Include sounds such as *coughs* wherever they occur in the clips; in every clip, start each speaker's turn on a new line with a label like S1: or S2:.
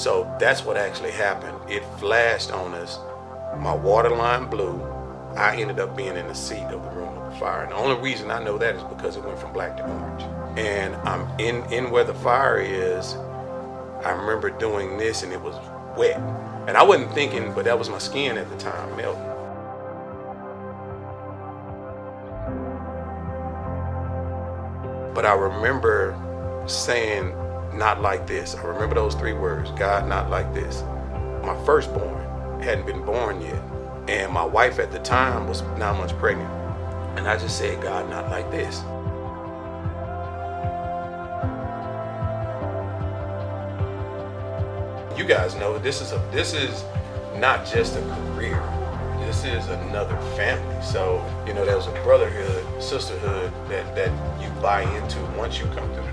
S1: So that's what actually happened. It flashed on us. My water line blew. I ended up being in the seat of the room of the fire. And the only reason I know that is because it went from black to orange. And I'm in, in where the fire is. I remember doing this and it was wet. And I wasn't thinking, but that was my skin at the time melting. But I remember saying, not like this. I remember those three words God, not like this. My firstborn hadn't been born yet. And my wife at the time was nine months pregnant. And I just said, God, not like this. You guys know this is a this is not just a career. This is another family. So, you know, there's a brotherhood, sisterhood that, that you buy into once you come through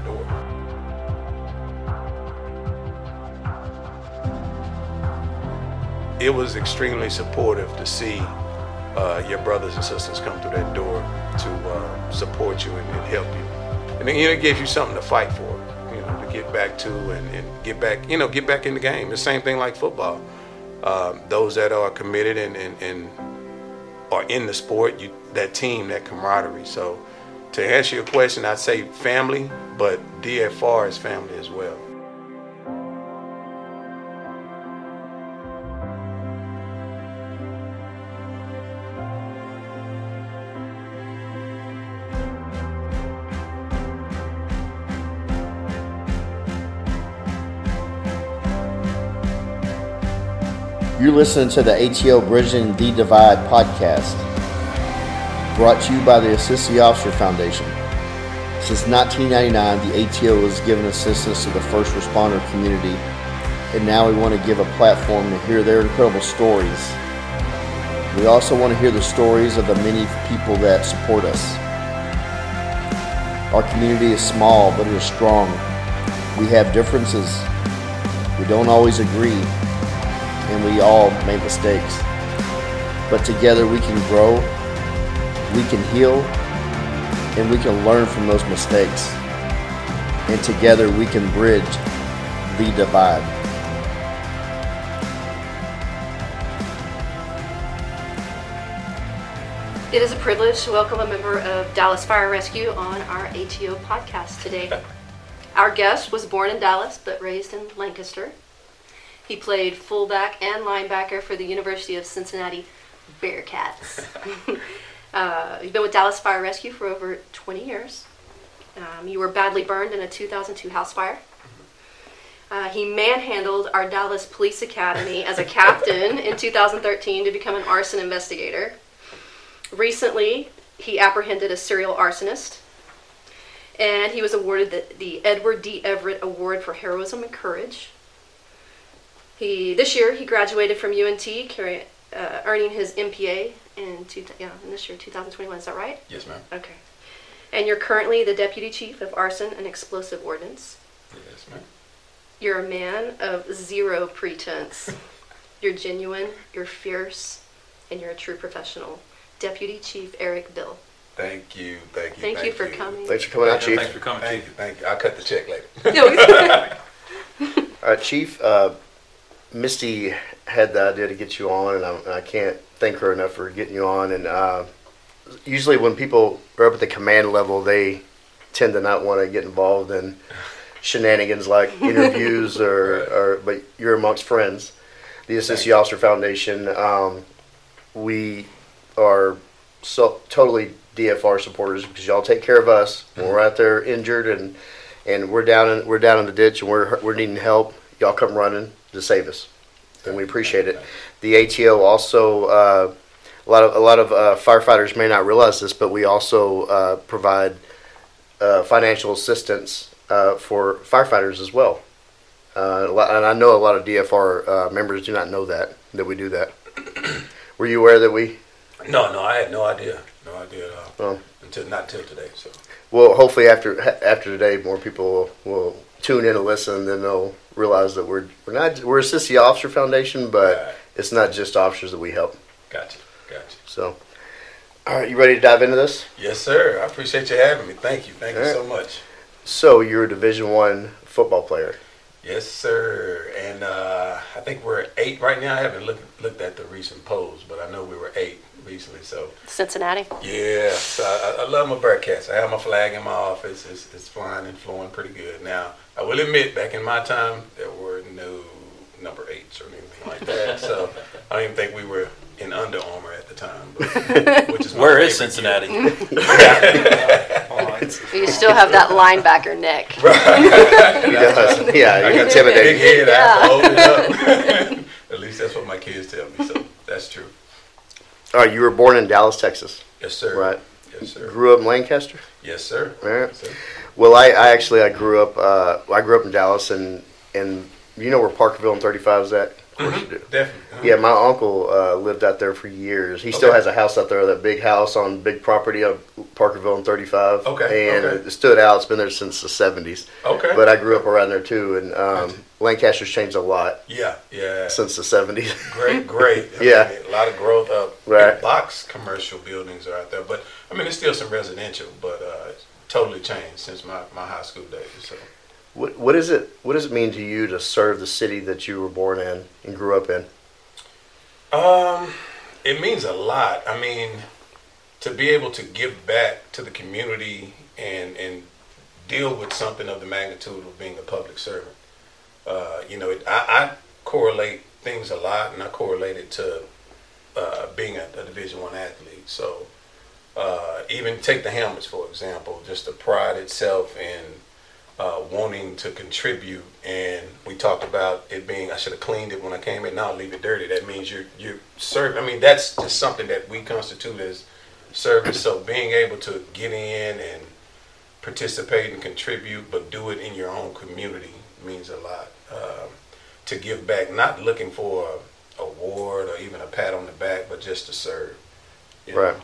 S1: it was extremely supportive to see uh, your brothers and sisters come through that door to uh, support you and, and, help you. And then, you know, it gives you something to fight for, you know, to get back to and, and get back, you know, get back in the game. The same thing like football. Um, those that are committed and, and, and are in the sport, you, that team, that camaraderie. So to answer your question, I'd say family, but DFR is family as well.
S2: You're listening to the ATO Bridging the Divide podcast, brought to you by the Assist Officer Foundation. Since 1999, the ATO has given assistance to the first responder community, and now we want to give a platform to hear their incredible stories. We also want to hear the stories of the many people that support us. Our community is small, but it is strong. We have differences. We don't always agree and we all make mistakes. But together we can grow, we can heal, and we can learn from those mistakes. And together we can bridge the divide.
S3: It is a privilege to welcome a member of Dallas Fire Rescue on our ATO podcast today. *laughs* Our guest was born in Dallas but raised in Lancaster. He played fullback and linebacker for the University of Cincinnati Bearcats. *laughs* uh, you've been with Dallas Fire Rescue for over 20 years. Um, you were badly burned in a 2002 house fire. Uh, he manhandled our Dallas Police Academy as a captain in *laughs* 2013 to become an arson investigator. Recently, he apprehended a serial arsonist, and he was awarded the, the Edward D. Everett Award for Heroism and Courage. He this year he graduated from UNT, carry, uh, earning his MPA in two, yeah in this year 2021. Is that right?
S1: Yes, ma'am.
S3: Okay. And you're currently the deputy chief of arson and explosive ordnance.
S1: Yes, ma'am.
S3: You're a man of zero pretense. *laughs* you're genuine. You're fierce, and you're a true professional. Deputy Chief Eric Bill.
S1: Thank you, thank you.
S3: Thank, thank you for you. coming.
S2: Thanks for coming out, Chief.
S1: Thanks for coming, thank Chief. You, thank you. I'll cut the check later. *laughs*
S2: All right, Chief. Uh, Misty had the idea to get you on, and I, and I can't thank her enough for getting you on. And uh, usually, when people are up at the command level, they tend to not want to get involved in shenanigans like *laughs* interviews or, or, but you're amongst friends. The Assist Officer Foundation, um, we are so totally DFR supporters because y'all take care of us when we're out there injured and and we're down in we're down in the ditch and we're we're needing help. Y'all come running to save us, and we appreciate it. The ATO also. Uh, a lot of a lot of uh, firefighters may not realize this, but we also uh, provide uh, financial assistance uh, for firefighters as well. Uh, and I know a lot of DFR members do not know that that we do that. *coughs* Were you aware that we?
S1: No, no, I had no idea. No idea at all. Well, until not until today. So.
S2: Well, hopefully after after today, more people will, will tune in and listen, and then they'll realize that we're we're not we're Assist the Officer Foundation, but right. it's not just officers that we help.
S1: Gotcha, gotcha.
S2: So, all right, you ready to dive into this?
S1: Yes, sir. I appreciate you having me. Thank you, thank all you right. so much.
S2: So you're a Division One football player.
S1: Yes, sir. And uh, I think we're eight right now. I haven't looked looked at the recent polls, but I know we were eight recently. So
S3: Cincinnati.
S1: yeah, so I, I love my Bearcats. I have my flag in my office. It's, it's flying and flowing pretty good. Now, I will admit, back in my time, there were no number eights or anything like that. *laughs* so I don't even think we were in Under Armour at the time. But, *laughs* which is
S4: Where is Cincinnati? *laughs*
S3: You still have that linebacker neck.
S2: He does. Yeah,
S1: I got that big head. I have to hold it up. At least that's what my kids tell me. So that's true.
S2: All right, you were born in Dallas, Texas,
S1: Yes, sir.
S2: right?
S1: Yes, sir.
S2: Grew up in Lancaster.
S1: Yes, sir.
S2: All right.
S1: Yes, sir.
S2: Well, I, I actually I grew up uh, I grew up in Dallas, and and you know where Parkerville and 35 is at. Of course you do.
S1: Definitely. Uh-huh.
S2: Yeah, my uncle uh, lived out there for years. He still has a house out there, that big house on big property of Parkerville and 35.
S1: Okay,
S2: And
S1: okay.
S2: it stood out. It's been there since the 70s.
S1: Okay.
S2: But I grew up around there too, and um, Lancaster's changed a lot
S1: yeah, yeah.
S2: since the 70s.
S1: Great, great. *laughs*
S2: Yeah.
S1: mean, a lot of growth up.
S2: Right.
S1: Box commercial buildings are out there, but I mean, it's still some residential, but uh, it's totally changed since my, my high school days. So.
S2: what, what is it? What does it mean to you to serve the city that you were born in and grew up in?
S1: Um, it means a lot. I mean, to be able to give back to the community and and deal with something of the magnitude of being a public servant. Uh, you know, it, I, I correlate things a lot, and I correlate it to uh, being a, a Division One athlete. So, uh, even take the helmets for example, just the pride itself in uh, wanting to contribute. And we talked about it being I should have cleaned it when I came in. Now leave it dirty. That means you're you're serving. I mean, that's just something that we constitute as service. So being able to get in and participate and contribute, but do it in your own community means a lot. Um, to give back, not looking for a award or even a pat on the back, but just to serve. Right. know?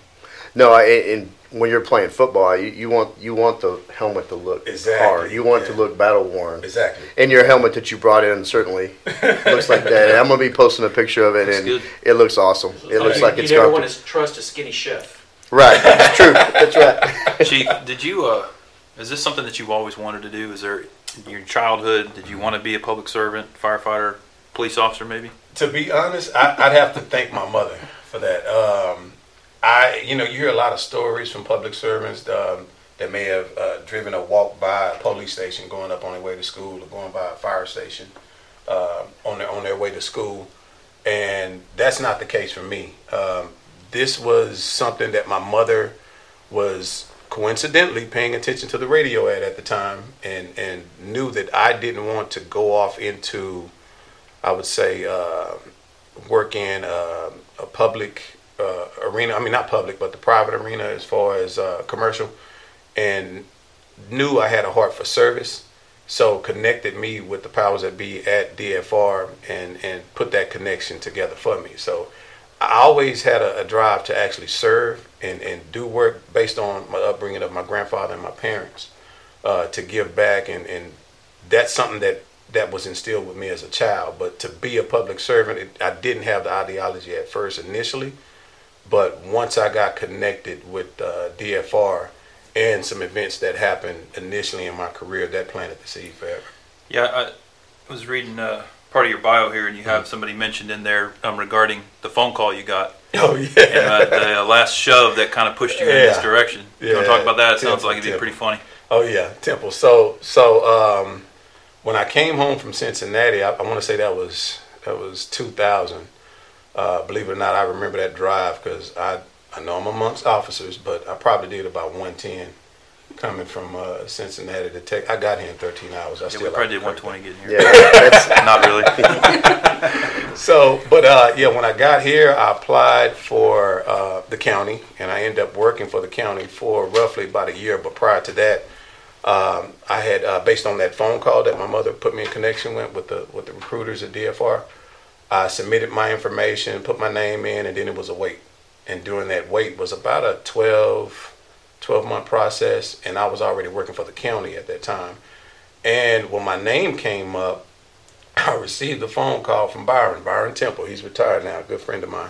S2: Right. No, I, and when you're playing football, you, you want you want the helmet to look
S1: Exactly,
S2: hard. You want it to look battle worn.
S1: Exactly.
S2: And your helmet that you brought in certainly *laughs* looks like that. And I'm gonna be posting a picture of it,
S4: Looks
S2: and
S4: good.
S2: it looks awesome. It looks
S5: you,
S2: like
S5: you
S2: it's
S5: never
S2: going
S5: want
S2: to.
S5: to trust a skinny chef.
S2: Right. That's true. That's right. *laughs*
S4: Chief, did you? Uh, is this something that you've always wanted to do? Is there in your childhood? Did you want to be a public servant, firefighter, police officer, maybe?
S1: To be honest, I, I'd have to thank my mother for that. Um, I, you know, you hear a lot of stories from public servants um, that may have uh, driven or walked by a police station going up on their way to school or going by a fire station uh, on their on their way to school, and that's not the case for me. Um, this was something that my mother was coincidentally paying attention to the radio ad at the time and and knew that I didn't want to go off into I would say uh, work in uh, a public uh, arena. I mean, not public, but the private arena as far as uh, commercial, and knew I had a heart for service. So connected me with the powers that be at DFR and and put that connection together for me. So I always had a, a drive to actually serve and, and do work based on my upbringing of my grandfather and my parents uh, to give back and, and that's something that that was instilled with me as a child. But to be a public servant, it, I didn't have the ideology at first initially, but once I got connected with uh, DFR and some events that happened initially in my career, that planted the seed forever.
S4: Yeah, I was reading uh, part of your bio here, and you have somebody mentioned in there um, regarding the phone call you got *laughs*
S1: Oh
S4: and
S1: yeah.
S4: uh, the uh, last shove that kind of pushed you in this
S1: Yeah.
S4: direction. You want to talk about that? It sounds like it'd be
S1: Temple.
S4: pretty funny.
S1: Oh yeah, Temple. So so um, when I came home from Cincinnati, I, I want to say that was that was 2000. Uh, believe it or not, I remember that drive because I I know I'm amongst officers, but I probably did about 110 coming from uh, Cincinnati to Tech. I got here in 13 hours. I
S4: Yeah,
S1: still
S4: we probably
S1: to
S4: did 120 getting here.
S2: Yeah. That's *laughs*
S4: Not really. *laughs*
S1: So, but uh, yeah, when I got here, I applied for uh, the county, and I ended up working for the county for roughly about a year. But prior to that, um, I had, uh, based on that phone call that my mother put me in connection with with the with the recruiters at DFR, I submitted my information, put my name in, and then it was a wait. And during that wait was about a 12, 12 month process, and I was already working for the county at that time. And when my name came up, *laughs* I received a phone call from Byron, Byron Temple. He's retired now, a good friend of mine.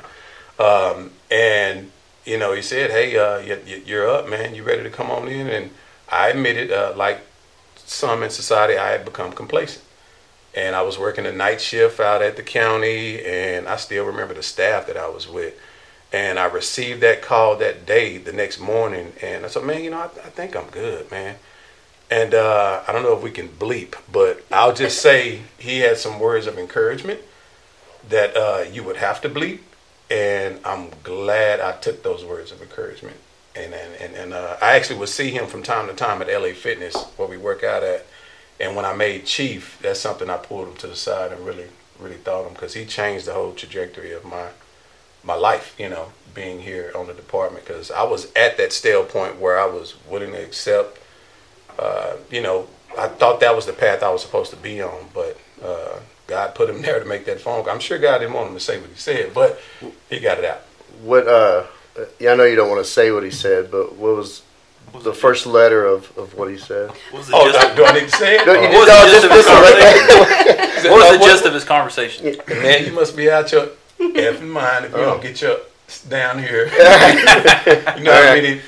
S1: Um, and you know, he said, "Hey, uh, you, you're up, man. You ready to come on in?" And I admitted, uh, like some in society, I had become complacent. And I was working a night shift out at the county, and I still remember the staff that I was with. And I received that call that day, the next morning, and I said, "Man, you know, I, I think I'm good, man." And uh, I don't know if we can bleep, but I'll just say he had some words of encouragement that uh, you would have to bleep, and I'm glad I took those words of encouragement. And and and, and uh, I actually would see him from time to time at LA Fitness where we work out at. And when I made chief, that's something I pulled him to the side and really really thought him because he changed the whole trajectory of my my life. You know, being here on the department because I was at that stale point where I was willing to accept. Uh, you know, I thought that was the path I was supposed to be on, but uh, God put him *laughs* there to make that phone call. I'm sure God didn't want him to say what he said, but he got it out.
S2: What? Uh, yeah, I know you don't want to say what he said, but what was
S4: Was
S2: the
S4: it-
S2: first letter of, of what he said?
S4: What was the
S1: Oh,
S4: gist,
S1: do I need to say it?
S2: No, you
S4: was
S2: no,
S4: the gist
S2: just-
S4: of his conversation? *laughs* what was the gist of his conversation?
S1: Man, you must be out your effing mind if you
S2: Oh.
S1: don't get your down here. *laughs* you know how
S2: Alright.
S1: many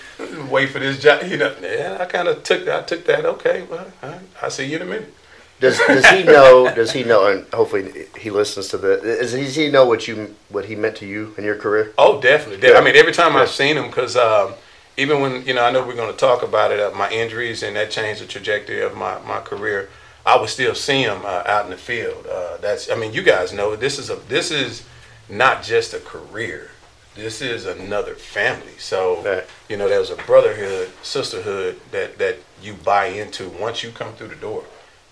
S1: wait for this job. You know, yeah, I kind of took that. I took that. Okay, well, I, I'll see you in a minute.
S2: Does does he know? Does he know? And hopefully he listens to the. Is, does he know what you what he meant to you in your career?
S1: Oh, definitely. De-
S2: Yeah.
S1: I mean, every time
S2: Yeah.
S1: I've seen him, because um, even when you know, I know we're going to talk about it, uh, my injuries and that changed the trajectory of my, my career. I would still see him uh, out in the field. Uh, that's, I mean, you guys know this is a this is not just a career. This is another family. So
S2: Right.
S1: you know, there's a brotherhood, sisterhood that that you buy into once you come through the door.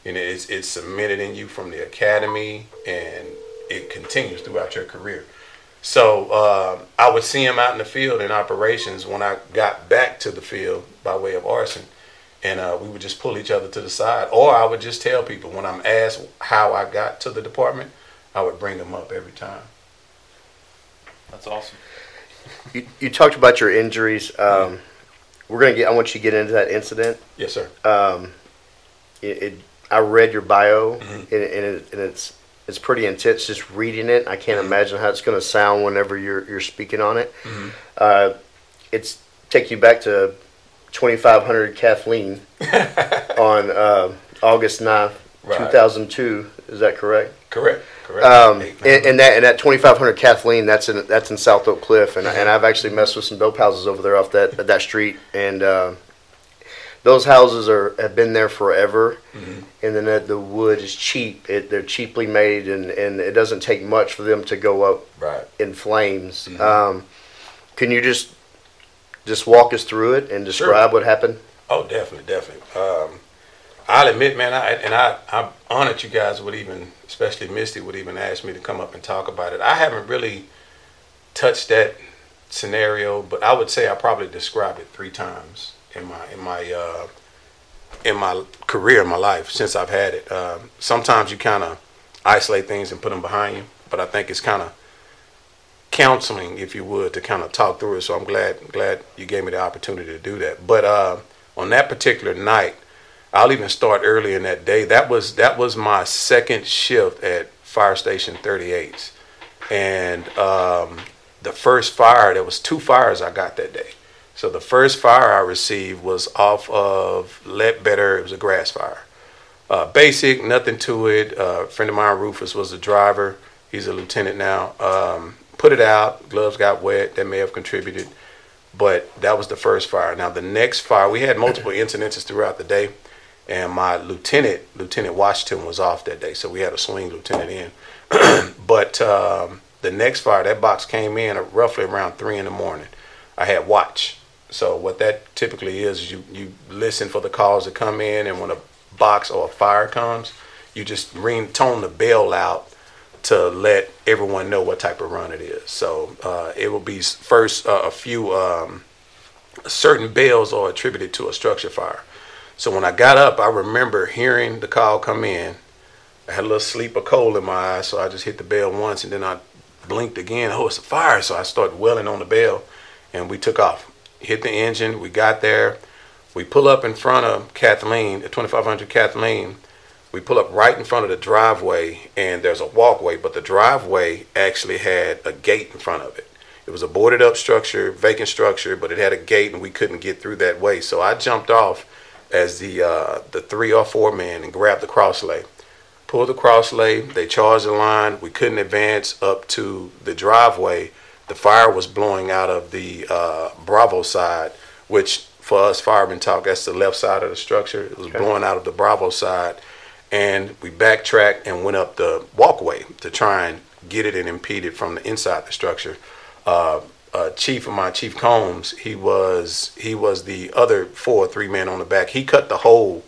S1: You know, it's it's cemented in you from the academy, and it continues throughout your career. So uh, I would see him out in the field in operations when I got back to the field by way of arson, and uh, we would just pull each other to the side, or I would just tell people when I'm asked how I got to the department, I would bring them up every time.
S4: That's awesome.
S2: You, you talked about your injuries. Um, we're gonna get. I want you to get into that incident.
S1: Yes, sir.
S2: Um, it, it, I read your bio,
S1: Mhm.
S2: and, and, it, and it's it's pretty intense. Just reading it, I can't imagine how it's going to sound whenever you're you're speaking on it.
S1: Mhm.
S2: Uh, it's take you back to 2500 Kathleen *laughs* on uh, August 9th,
S1: Right.
S2: 2002. Is that correct?
S1: Correct. Correct.
S2: Um, and, and that and that 2500 Kathleen, that's in that's in South Oak Cliff, and, and I've actually messed with some dope houses over there off that that street, and uh, those houses are have been there forever,
S1: Mhm.
S2: and then the, the wood is cheap. It, they're cheaply made, and, and it doesn't take much for them to go up
S1: Right.
S2: in flames.
S1: Mhm.
S2: Um, can you just just walk us through it and describe what happened?
S1: Oh, definitely, definitely. Um, I'll admit, man, I, and I, I'm honored you guys would even, especially Misty, would even ask me to come up and talk about it. I haven't really touched that scenario, but I would say I probably described it three times in my in my uh, in my career, in my life since I've had it. Um, sometimes you kind of isolate things and put them behind you, but I think it's kind of counseling, if you would, to kind of talk through it. So I'm glad glad you gave me the opportunity to do that. But uh, on that particular night, I'll even start early in that day. That was that was my second shift at Fire Station 38, and um, the first fire. There was two fires I got that day. So the first fire I received was off of Ledbetter. It was a grass fire. Uh, basic, nothing to it. Uh, friend of mine, Rufus, was the driver. He's a lieutenant now. Um, put it out. Gloves got wet. That may have contributed. But that was the first fire. Now, the next fire, we had multiple incidences throughout the day. And my lieutenant, Lieutenant Washington, was off that day. So we had a swing lieutenant in. *clears throat* but um, the next fire, that box came in roughly around 3 in the morning. I had watch. So what that typically is, is you, you listen for the calls to come in, and when a box or a fire comes, you just ring tone the bell out to let everyone know what type of run it is. So uh, it will be first uh, a few um, certain bells are attributed to a structure fire. So when I got up, I remember hearing the call come in. I had a little sleep of coal in my eyes, so I just hit the bell once, and then I blinked again. Oh, it's a fire! So I started wailing on the bell, and we took off. Hit the engine. We got there. We pull up in front of Kathleen, at 2500 Kathleen. We pull up right in front of the driveway, and there's a walkway, but the driveway actually had a gate in front of it. It was a boarded up structure, vacant structure, but it had a gate, and we couldn't get through that way. So I jumped off as the uh, the three or four man and grabbed the cross lay, pulled the cross lay. They charged the line. We couldn't advance up to the driveway. The fire was blowing out of the uh, Bravo side, which for us firemen talk, that's the left side of the structure. It was
S2: Okay.
S1: blowing out of the Bravo side. And we backtracked and went up the walkway to try and get it and impede it from the inside the structure. Uh, uh, chief of my chief Combs, he was he was the other four or three men on the back. He cut the hole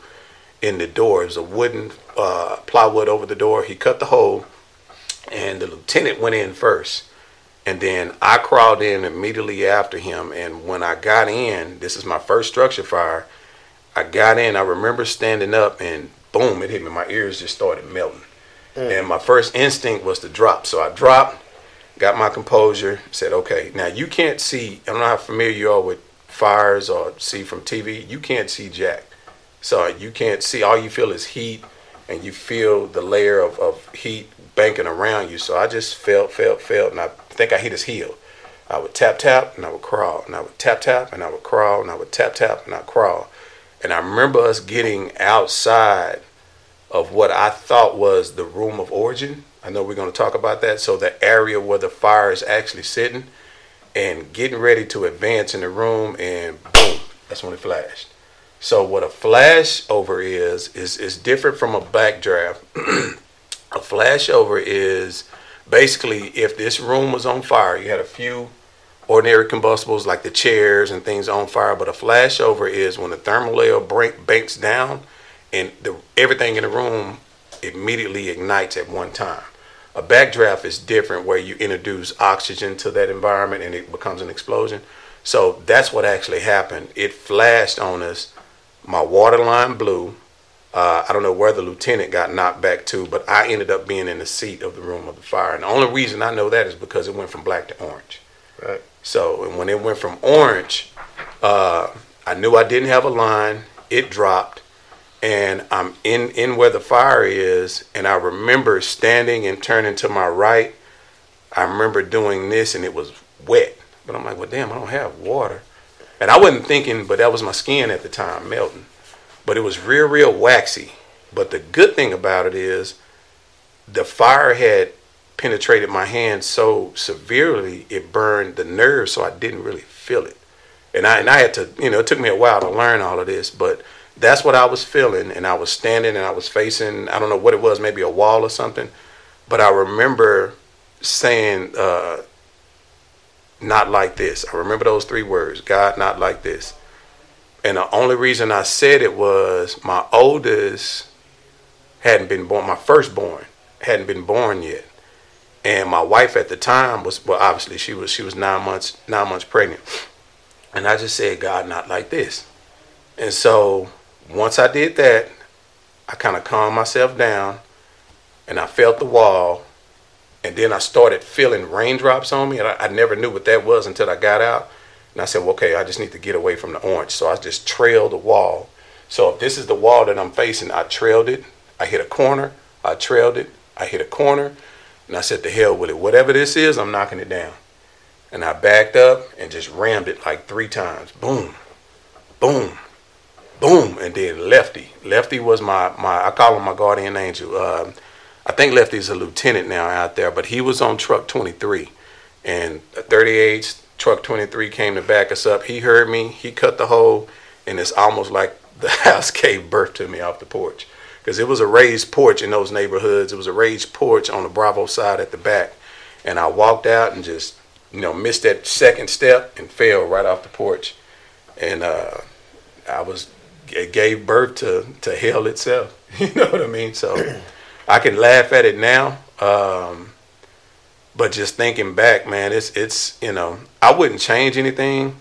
S1: in the door. It was a wooden uh, plywood over the door. He cut the hole, and the lieutenant went in first, and then I crawled in immediately after him. And when I got in, this is my first structure fire. I got in. I remember standing up, and boom, it hit me. My ears just started melting, mm. and my first instinct was to drop. So I dropped, got my composure, said, "Okay, now you can't see. I don't know how familiar you are with fires or see from TV. You can't see Jack." So you can't see, all you feel is heat and you feel the layer of, of heat banking around you. So I just felt, felt, felt, and I think I hit his heel. I would tap, tap, and I would crawl, and I would tap, tap, and I would crawl, and I would tap, tap, and I crawl. And I remember us getting outside of what I thought was the room of origin. I know we're going to talk about that. So the area where the fire is actually sitting and getting ready to advance in the room, and boom, that's when it flashed. So what a flashover is is is different from a backdraft. *clears throat* a flashover is basically if this room was on fire, you had a few ordinary combustibles like the chairs and things on fire, but a flashover is when the thermal layer break, banks down and the, everything in the room immediately ignites at one time. A backdraft is different where you introduce oxygen to that environment and it becomes an explosion. So that's what actually happened. It flashed on us. My water line blew. Uh, I don't know where the lieutenant got knocked back to, but I ended up being in the seat of the room of the fire. And the only reason I know that is because it went from black to orange.
S2: Right.
S1: So and when it went from orange, uh, I knew I didn't have a line. It dropped, and I'm in in where the fire is, and I remember standing and turning to my right. I remember doing this, and it was wet. But I'm like, well, damn, I don't have water, and I wasn't thinking, but that was my skin at the time melting. But it was real, real waxy. But the good thing about it is, the fire had penetrated my hand so severely it burned the nerve so I didn't really feel it. And I and I had to, you know, it took me a while to learn all of this, but that's what I was feeling and I was standing and I was facing I don't know what it was, maybe a wall or something. But I remember saying uh not like this. I remember those three words, God not like this. And the only reason I said it was my oldest hadn't been born, my firstborn hadn't been born yet. And my wife at the time was well obviously she was she was nine months nine months pregnant. And i just said god not like this. And so once i did that i kind of calmed myself down and i felt the wall. And then i started feeling raindrops on me. And i, I never knew what that was until i got out and i said well, okay i just need to get away from the orange so i just trailed the wall so if this is the wall that i'm facing i trailed it i hit a corner i trailed it i hit a corner and I said, to hell with it. Whatever this is, I'm knocking it down. And I backed up and just rammed it like three times. Boom, boom, boom. And then Lefty. Lefty was my, my I call him my guardian angel. Um, I think Lefty's a lieutenant now out there, but he was on truck 23. And a 38 truck 23 came to back us up. He heard me. He cut the hole. And it's almost like *laughs* the house gave birth to me off the porch because it was a raised porch in those neighborhoods. It was a raised porch on the Bravo side at the back, and I walked out and just you know missed that second step and fell right off the porch, and uh, I was it gave birth to to hell itself. *laughs* You know what I mean? So *clears throat* I can laugh at it now, um, but just thinking back, man, it's it's you know I wouldn't change anything.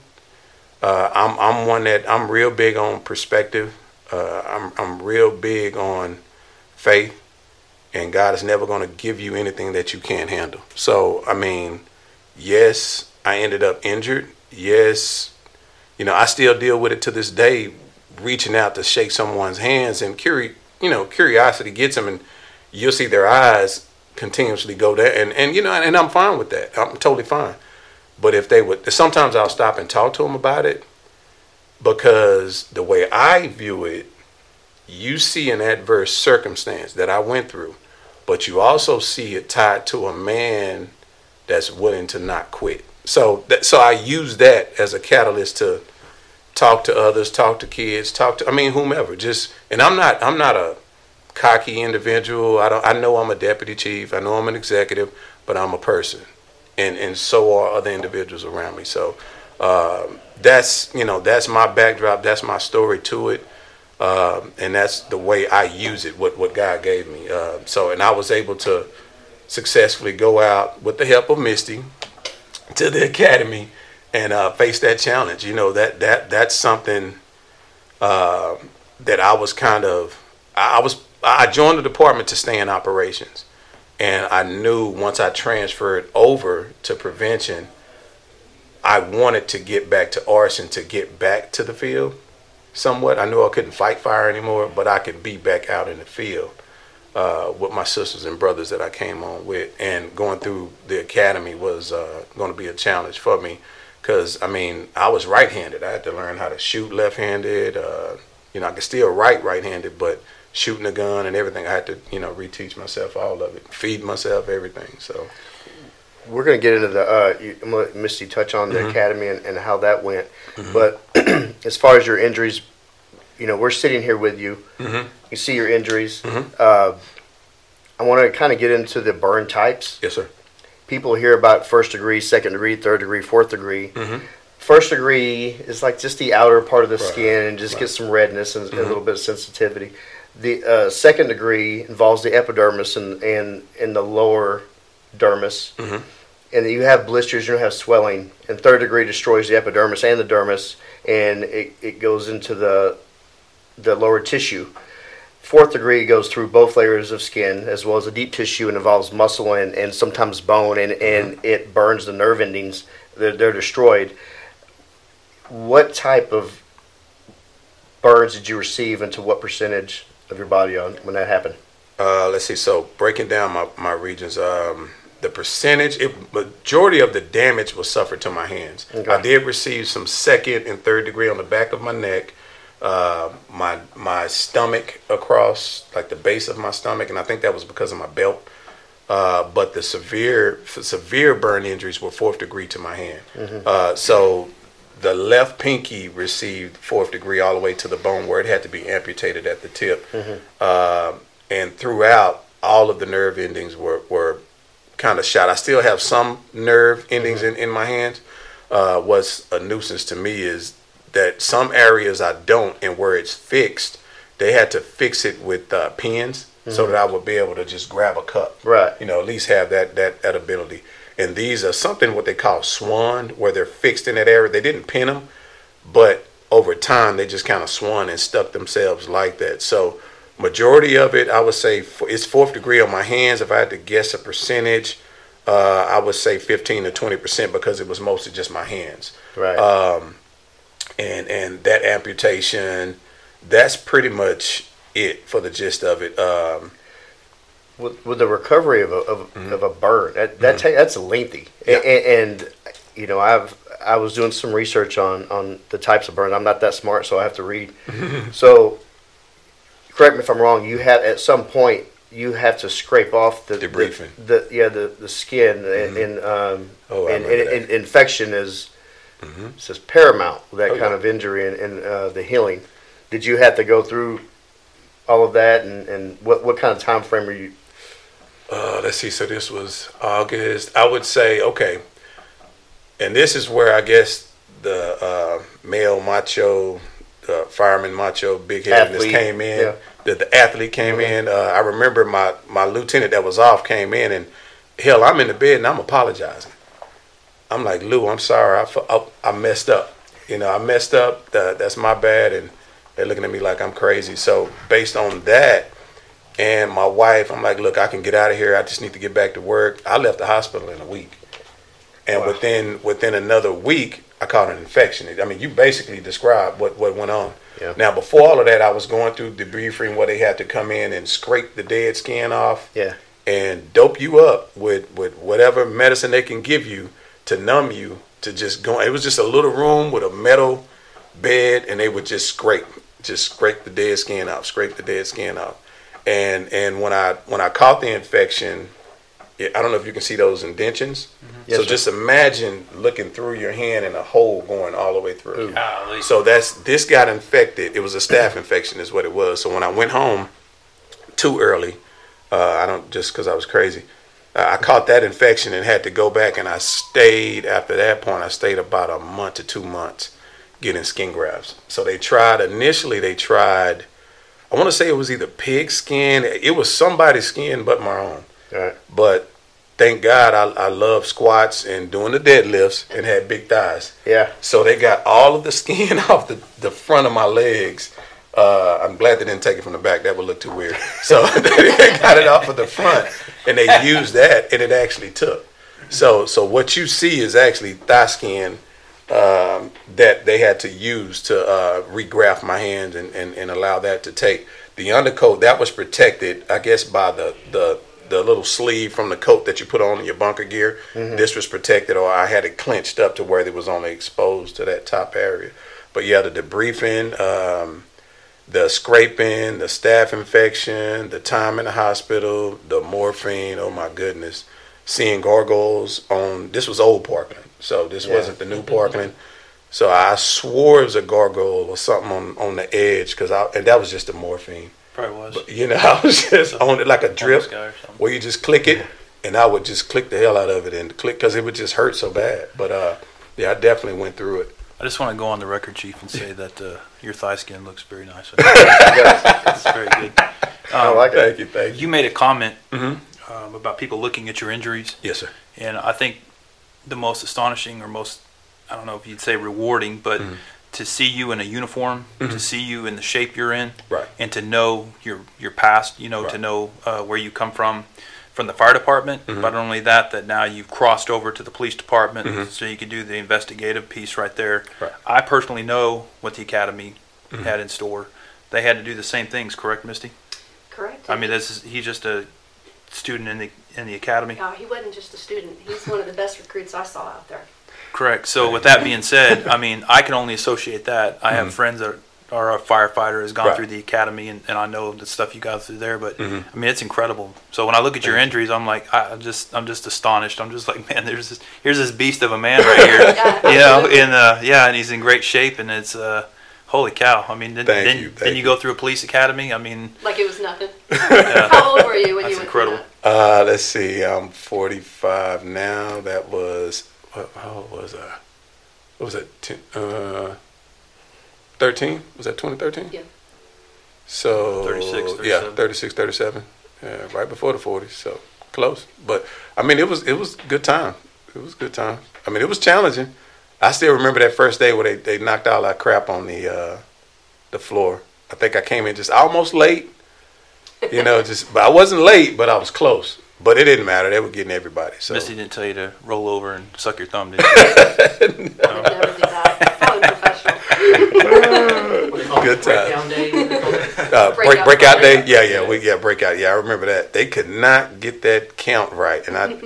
S1: Uh, I'm I'm one that I'm real big on perspective. Uh, I'm I'm real big on faith, and God is never going to give you anything that you can't handle. So I mean, yes, I ended up injured. Yes, you know I still deal with it to this day, reaching out to shake someone's hands, and curi- you know curiosity gets them, and you'll see their eyes continuously go there, and and you know, and I'm fine with that. I'm totally fine. But if they would, sometimes I'll stop and talk to them about it because the way I view it you see an adverse circumstance that I went through, but you also see it tied to a man that's willing to not quit. So that, so I use that as a catalyst to talk to others, talk to kids, talk to I mean whomever. Just and I'm not I'm not a cocky individual. I don't I know I'm a deputy chief. I know I'm an executive, but I'm a person. And and so are other individuals around me. So uh, that's you know that's my backdrop. That's my story to it. Um, and that's the way I use it. What what God gave me. Uh, so and I was able to successfully go out with the help of Misty to the academy and uh, face that challenge. You know that that that's something uh, that I was kind of I was I joined the department to stay in operations, and I knew once I transferred over to prevention, I wanted to get back to arson to get back to the field somewhat. I knew I couldn't fight fire anymore, but I could be back out in the field uh, with my sisters and brothers that I came on with. And going through the academy was uh, going to be a challenge for me because, I mean, I was right handed. I had to learn how to shoot left handed. Uh, you know, I could still write right handed, but shooting a gun and everything, I had to, you know, reteach myself all of it, feed myself everything. So.
S2: We're going to get into the uh, you, I'm gonna let Misty touch on the
S1: Mhm.
S2: academy and, and how that went.
S1: Mhm.
S2: But *clears throat* as far as your injuries, you know, we're sitting here with you.
S1: Mhm.
S2: You see your injuries.
S1: Mhm.
S2: Uh, I want to kind of get into the burn types.
S1: Yes, sir.
S2: People hear about first degree, second degree, third degree, fourth degree.
S1: Mhm.
S2: First degree is like just the outer part of the
S1: Right.
S2: skin and just
S1: Right.
S2: get some redness and a
S1: Mhm.
S2: little bit of sensitivity. The uh, second degree involves the epidermis and and, and the lower dermis.
S1: Mhm.
S2: And you have blisters, you have swelling. And third degree destroys the epidermis and the dermis, and it, it goes into the the lower tissue. Fourth degree goes through both layers of skin as well as the deep tissue and involves muscle and, and sometimes bone and, and it burns the nerve endings. They're, they're destroyed. What type of burns did you receive and to what percentage of your body on when that happened?
S1: Uh, let's see. So breaking down my, my regions, um, the percentage, it, majority of the damage was suffered to my hands.
S2: Okay.
S1: I did receive some second and third degree on the back of my neck, uh, my my stomach across, like the base of my stomach, and I think that was because of my belt. Uh, but the severe severe burn injuries were fourth degree to my hand. Uh, so the left pinky received fourth degree all the way to the bone where it had to be amputated at the tip. Um, and throughout, all of the nerve endings were, were kind of shot. I still have some nerve endings in, in my hands. Uh, what's a nuisance to me is that some areas I don't, and where it's fixed, they had to fix it with uh, pins so that I would be able to just grab a cup
S2: Right.
S1: you know, at least have that that, that ability. And these are something what they call swan, where they're fixed in that area. They didn't pin them, but over time they just kind of swung and stuck themselves like that. So majority of it, I would say, it's fourth degree on my hands. If I had to guess a percentage, uh, I would say 15 to 20 percent because it was mostly just my hands.
S2: Right.
S1: Um, and and that amputation, that's pretty much it for the gist of it. Um,
S2: with, with the recovery of a, of,
S1: Mm-hmm.
S2: of a burn that, that ta- that's lengthy
S1: Yeah.
S2: And, and you know i've i was doing some research on on the types of burn i'm not that smart so i have to read *laughs* so correct me if i'm wrong you have at some point you have to scrape off the
S1: Debriding.
S2: the, the yeah the, the skin and, and um
S1: Oh,
S2: and, and, and infection is says paramount that
S1: Oh,
S2: kind
S1: yeah.
S2: of injury and, and uh, the healing did you have to go through all of that and, and what, what kind of time frame are you
S1: uh, let's see. So this was August. I would say okay, and this is where I guess the uh, male macho, uh, fireman macho, big headedness
S2: Athlete,
S1: came in.
S2: yeah.
S1: The, the athlete came in. Uh, I remember my my lieutenant that was off came in, and hell, I'm in the bed and I'm apologizing. I'm like Lou, I'm sorry, I, I, I messed up. You know, I messed up. That, that's my bad, and they're looking at me like I'm crazy. So based on that, and my wife, I'm like, look, I can get out of here. I just need to get back to work. I left the hospital in a week, and
S2: Wow.
S1: within within another week, I caught an infection. I mean, you basically described what what went on.
S2: Yeah.
S1: Now, before all of that, I was going through debriding where they had to come in and scrape the dead skin off
S2: yeah
S1: and dope you up with with whatever medicine they can give you to numb you to just go. It was just a little room with a metal bed, and they would just scrape just scrape the dead skin off, scrape the dead skin off. And and when I when I caught the infection, it, I don't know if you can see those indentions.
S2: Yes,
S1: so
S2: sir.
S1: just imagine looking through your hand and a hole going all the way through.
S4: Golly.
S1: So that's this got infected. It was a staph *coughs* infection, is what it was. So when I went home too early, uh, I don't just because I was crazy. Uh, I caught that infection and had to go back, and I stayed after that point. I stayed about a month to two months getting skin grafts. So they tried initially. They tried. I want to say it was either pig skin. It was somebody's skin but my own.
S2: Right.
S1: But thank God I, I love squats and doing the deadlifts and had big thighs.
S2: Yeah.
S1: So they got all of the skin *laughs* off the, the front of my legs. Uh, I'm glad they didn't take it from the back. That would look too weird. So *laughs* they got it off of the front, and they used that, and it actually took. So so what you see is actually thigh skin um, that they had to use to uh, regraft my hands and, and, and allow that to take. The undercoat that was protected, I guess, by the the the little sleeve from the coat that you put on in your bunker gear. This was protected, or I had it clenched up to where it was only exposed to that top area. But yeah, the debriding, um, the scraping, the staph infection, the time in the hospital, the morphine. Oh my goodness, seeing gargoyles on this was old Parkland, so this
S2: Yeah.
S1: wasn't the new Parkland. So I swore it was a gargoyle or something on, on the edge because I and that was just the morphine.
S4: Probably was.
S1: But you know, *laughs* I was just on it like a drip
S4: Homeless or something.
S1: where you just click it, and I would just click the hell out of it and click because it would just hurt so bad. But uh, yeah, I definitely went through it.
S4: I just want to go on the record, Chief, and say that uh, your thigh skin looks very nice. *laughs* it's very good.
S2: I
S4: Um,
S2: like it.
S1: Thank you, thank you.
S4: You made a comment
S1: Mhm.
S4: um, about people looking at your injuries,
S1: Yes, sir.
S4: and I think the most astonishing or most, I don't know if you'd say rewarding, but
S1: Mhm.
S4: to see you in a uniform, to
S1: Mhm.
S4: see you in the shape you're in,
S1: Right.
S4: and to know your your past, you know, to know uh, where you come from, from the fire department.
S1: Mhm.
S4: But not only that, that now you've crossed over to the police department,
S1: Mhm.
S4: so you can do the investigative piece right there.
S1: Right.
S4: I personally know what the academy
S1: Mhm.
S4: had in store. They had to do the same things, correct, Misty?
S3: Correct.
S4: I mean, this is he's just a student in the in the academy.
S3: No, he wasn't just a student. He's one of the best recruits I saw out there.
S4: Correct. So with that being said, I mean, I can only associate that. I have
S1: Mhm.
S4: friends that are a firefighter has gone
S1: Right.
S4: through the academy, and, and I know the stuff you got through there. But
S1: Mhm.
S4: I mean, it's incredible. So when I look at your injuries, I'm like, I I'm just, I'm just astonished. I'm just like, *laughs* man, there's this, here's this beast of a man right here. *laughs*
S3: Yeah,
S4: you know,
S3: absolutely.
S4: and uh, yeah, and he's in great shape, and it's uh, holy cow. I mean, then
S1: Thank
S4: then,
S1: you,
S4: then
S1: thank
S4: you
S1: you.
S4: go through a police academy. I mean,
S3: Like it was nothing. *laughs*
S4: yeah, *laughs*
S3: How old were you when
S4: That's
S3: you went
S4: incredible.
S3: through
S1: Uh, let's see. I'm 45 now. That was what? How old was I? What was that? Ten, uh, 13? Was that 2013?
S3: Yeah.
S1: So
S4: 36,
S1: yeah, 36, 37. Yeah, right before the 40s. So close. But I mean, it was it was good time. It was good time. I mean, it was challenging. I still remember that first day where they, they knocked all that crap on the uh, the floor. I think I came in just almost late. You know, just but I wasn't late, but I was close. But it didn't matter. They were getting everybody. So
S4: Misty didn't tell you to roll over and suck your thumb, did *laughs* you?
S3: that? I never do that. Professional.
S5: What they call it,
S1: Good time.
S5: breakdown day. what they call it?
S1: uh, break
S3: Breakout.
S1: breakout day. Yeah, yeah, we yeah breakout. Yeah, I remember that. They could not get that count right, and I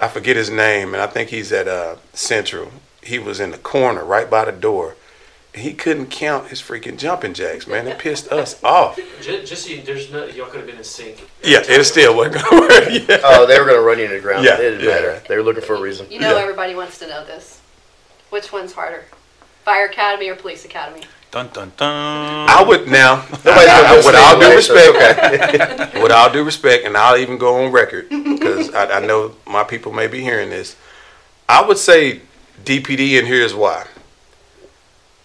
S1: I forget his name, and I think he's at uh, Central. He was in the corner right by the door. He couldn't count his freaking jumping jacks, man. It pissed us *laughs* off.
S5: Just, just so you, there's no, y'all could have been in sync.
S1: Yeah, it still wasn't gonna *laughs* work. Yeah.
S2: Oh, they were going to run you into the ground.
S1: Yeah,
S2: it didn't
S1: yeah.
S2: matter. They were looking for a reason.
S3: You know
S1: Yeah.
S3: everybody wants to know this. Which one's harder? Fire Academy or Police Academy?
S4: Dun dun dun.
S1: I would now.
S2: Nobody's
S1: I- I- *laughs* with all due respect,
S2: it's
S1: with all due respect, and I'll even go on record because I, I know my people may be hearing this. I would say DPD, and here's why.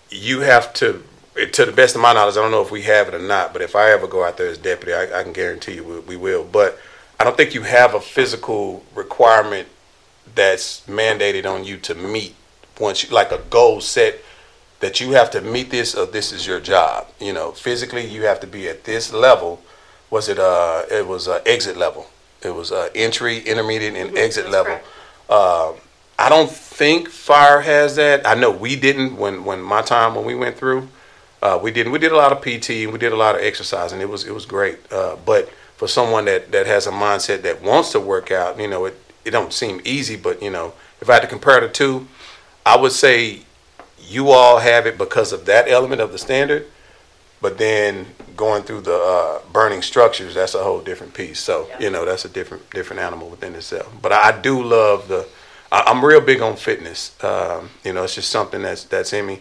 S1: You have to, to the best of my knowledge, I don't know if we have it or not, but if I ever go out there as deputy, I, I can guarantee you we, we will. But I don't think you have a physical requirement that's mandated on you to meet once you, like a goal set that you have to meet this or this is your job. You know, physically you have to be at this level. Was it uh it was uh, exit level. It was uh, entry, intermediate, and
S3: Mhm,
S1: exit level. Um, I don't think fire has that. I know we didn't when when my time when we went through. Uh, we didn't. We did a lot of PT and we did a lot of exercise, and it was it was great. Uh, but for someone that that has a mindset that wants to work out, you know, it it don't seem easy. But you know, if I had to compare the two, I would say you all have it because of that element of the standard. But then going through the uh, burning structures, that's a whole different piece. So
S3: Yeah.
S1: you know, that's a different different animal within itself. But I do love the. I, I'm real big on fitness. Um, you know, it's just something that's that's in me,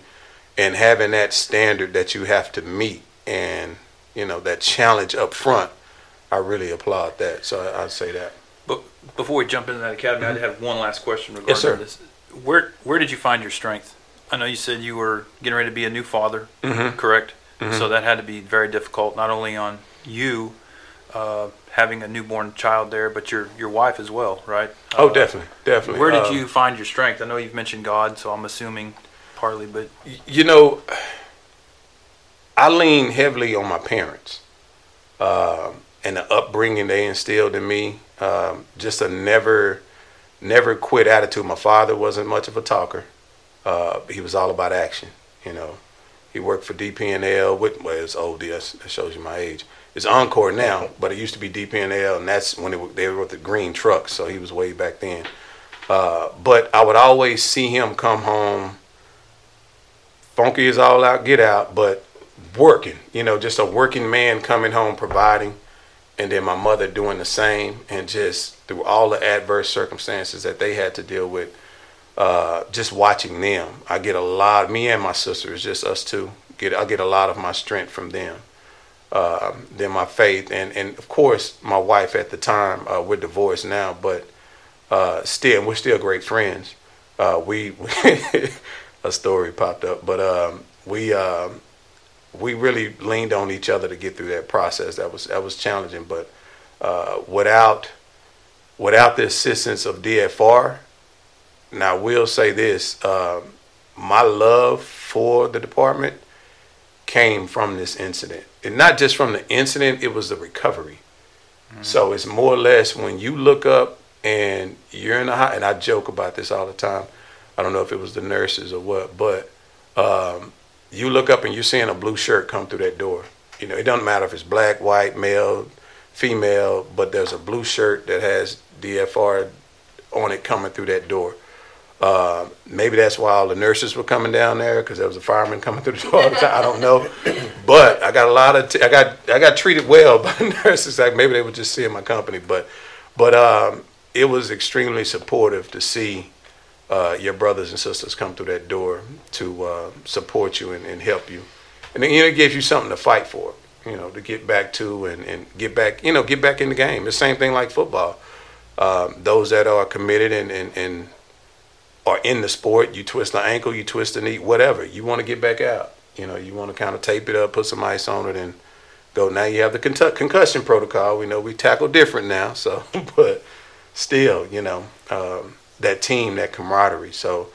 S1: and having that standard that you have to meet, and you know that challenge up front. I really applaud that. So I, I'd say that.
S4: But before we jump into that academy, I have one last question regarding
S1: Yes, sir.
S4: this. Where where did you find your strength? I know you said you were getting ready to be a new father,
S1: Mhm.
S4: correct?
S1: Mhm.
S4: So that had to be very difficult, not only on you uh, having a newborn child there, but your your wife as well, right?
S1: Oh,
S4: Uh,
S1: definitely, definitely.
S4: Where did
S1: Um,
S4: you find your strength? I know you've mentioned God, so I'm assuming partly, but
S1: you know, I lean heavily on my parents um, and the upbringing they instilled in me. Um, just a never, never quit attitude. My father wasn't much of a talker. Uh, he was all about action. You know, he worked for DPNL. With, well, it's old. That shows you my age. It's Oncor now, but it used to be DPNL, and that's when it, they were with the green trucks. So he was way back then. Uh, but I would always see him come home funky as all out, get out, but working, you know, just a working man coming home providing, and then my mother doing the same, and just through all the adverse circumstances that they had to deal with, uh, just watching them. I get a lot, me and my sister, it's just us two, get I get a lot of my strength from them. Um, then my faith, and, and of course, my wife at the time, uh, we're divorced now, but uh, still, we're still great friends. Uh, we, *laughs* a story popped up, but um, we um, we really leaned on each other to get through that process. That was that was challenging, but uh, without without the assistance of DFR, now I will say this: um, my love for the department came from this incident, and not just from the incident; it was the recovery. So it's more or less when you look up and you're in the hot, and I joke about this all the time. I don't know if it was the nurses or what, but um, you look up and you're seeing a blue shirt come through that door. You know, it doesn't matter if it's black, white, male, female, but there's a blue shirt that has DFR on it coming through that door. Uh, maybe that's why all the nurses were coming down there because there was a fireman *laughs* coming through the door all the time. I don't know, but I got a lot of t- I got I got treated well *laughs* by nurses. Like maybe they were just seeing my company, but but um, it was extremely supportive to see uh, your brothers and sisters come through that door to uh, support you and, and help you, and then, you know it gives you something to fight for. You know to get back to and, and get back you know get back in the game. The same thing like football. Um, those that are committed and, and, and are in the sport, you twist the ankle, you twist the knee, whatever. You want to get back out. You know, you want to kind of tape it up, put some ice on it, and go. Now you have the con- concussion protocol. We know we tackle different now, *laughs* so but still, you know, um, that team, that camaraderie. So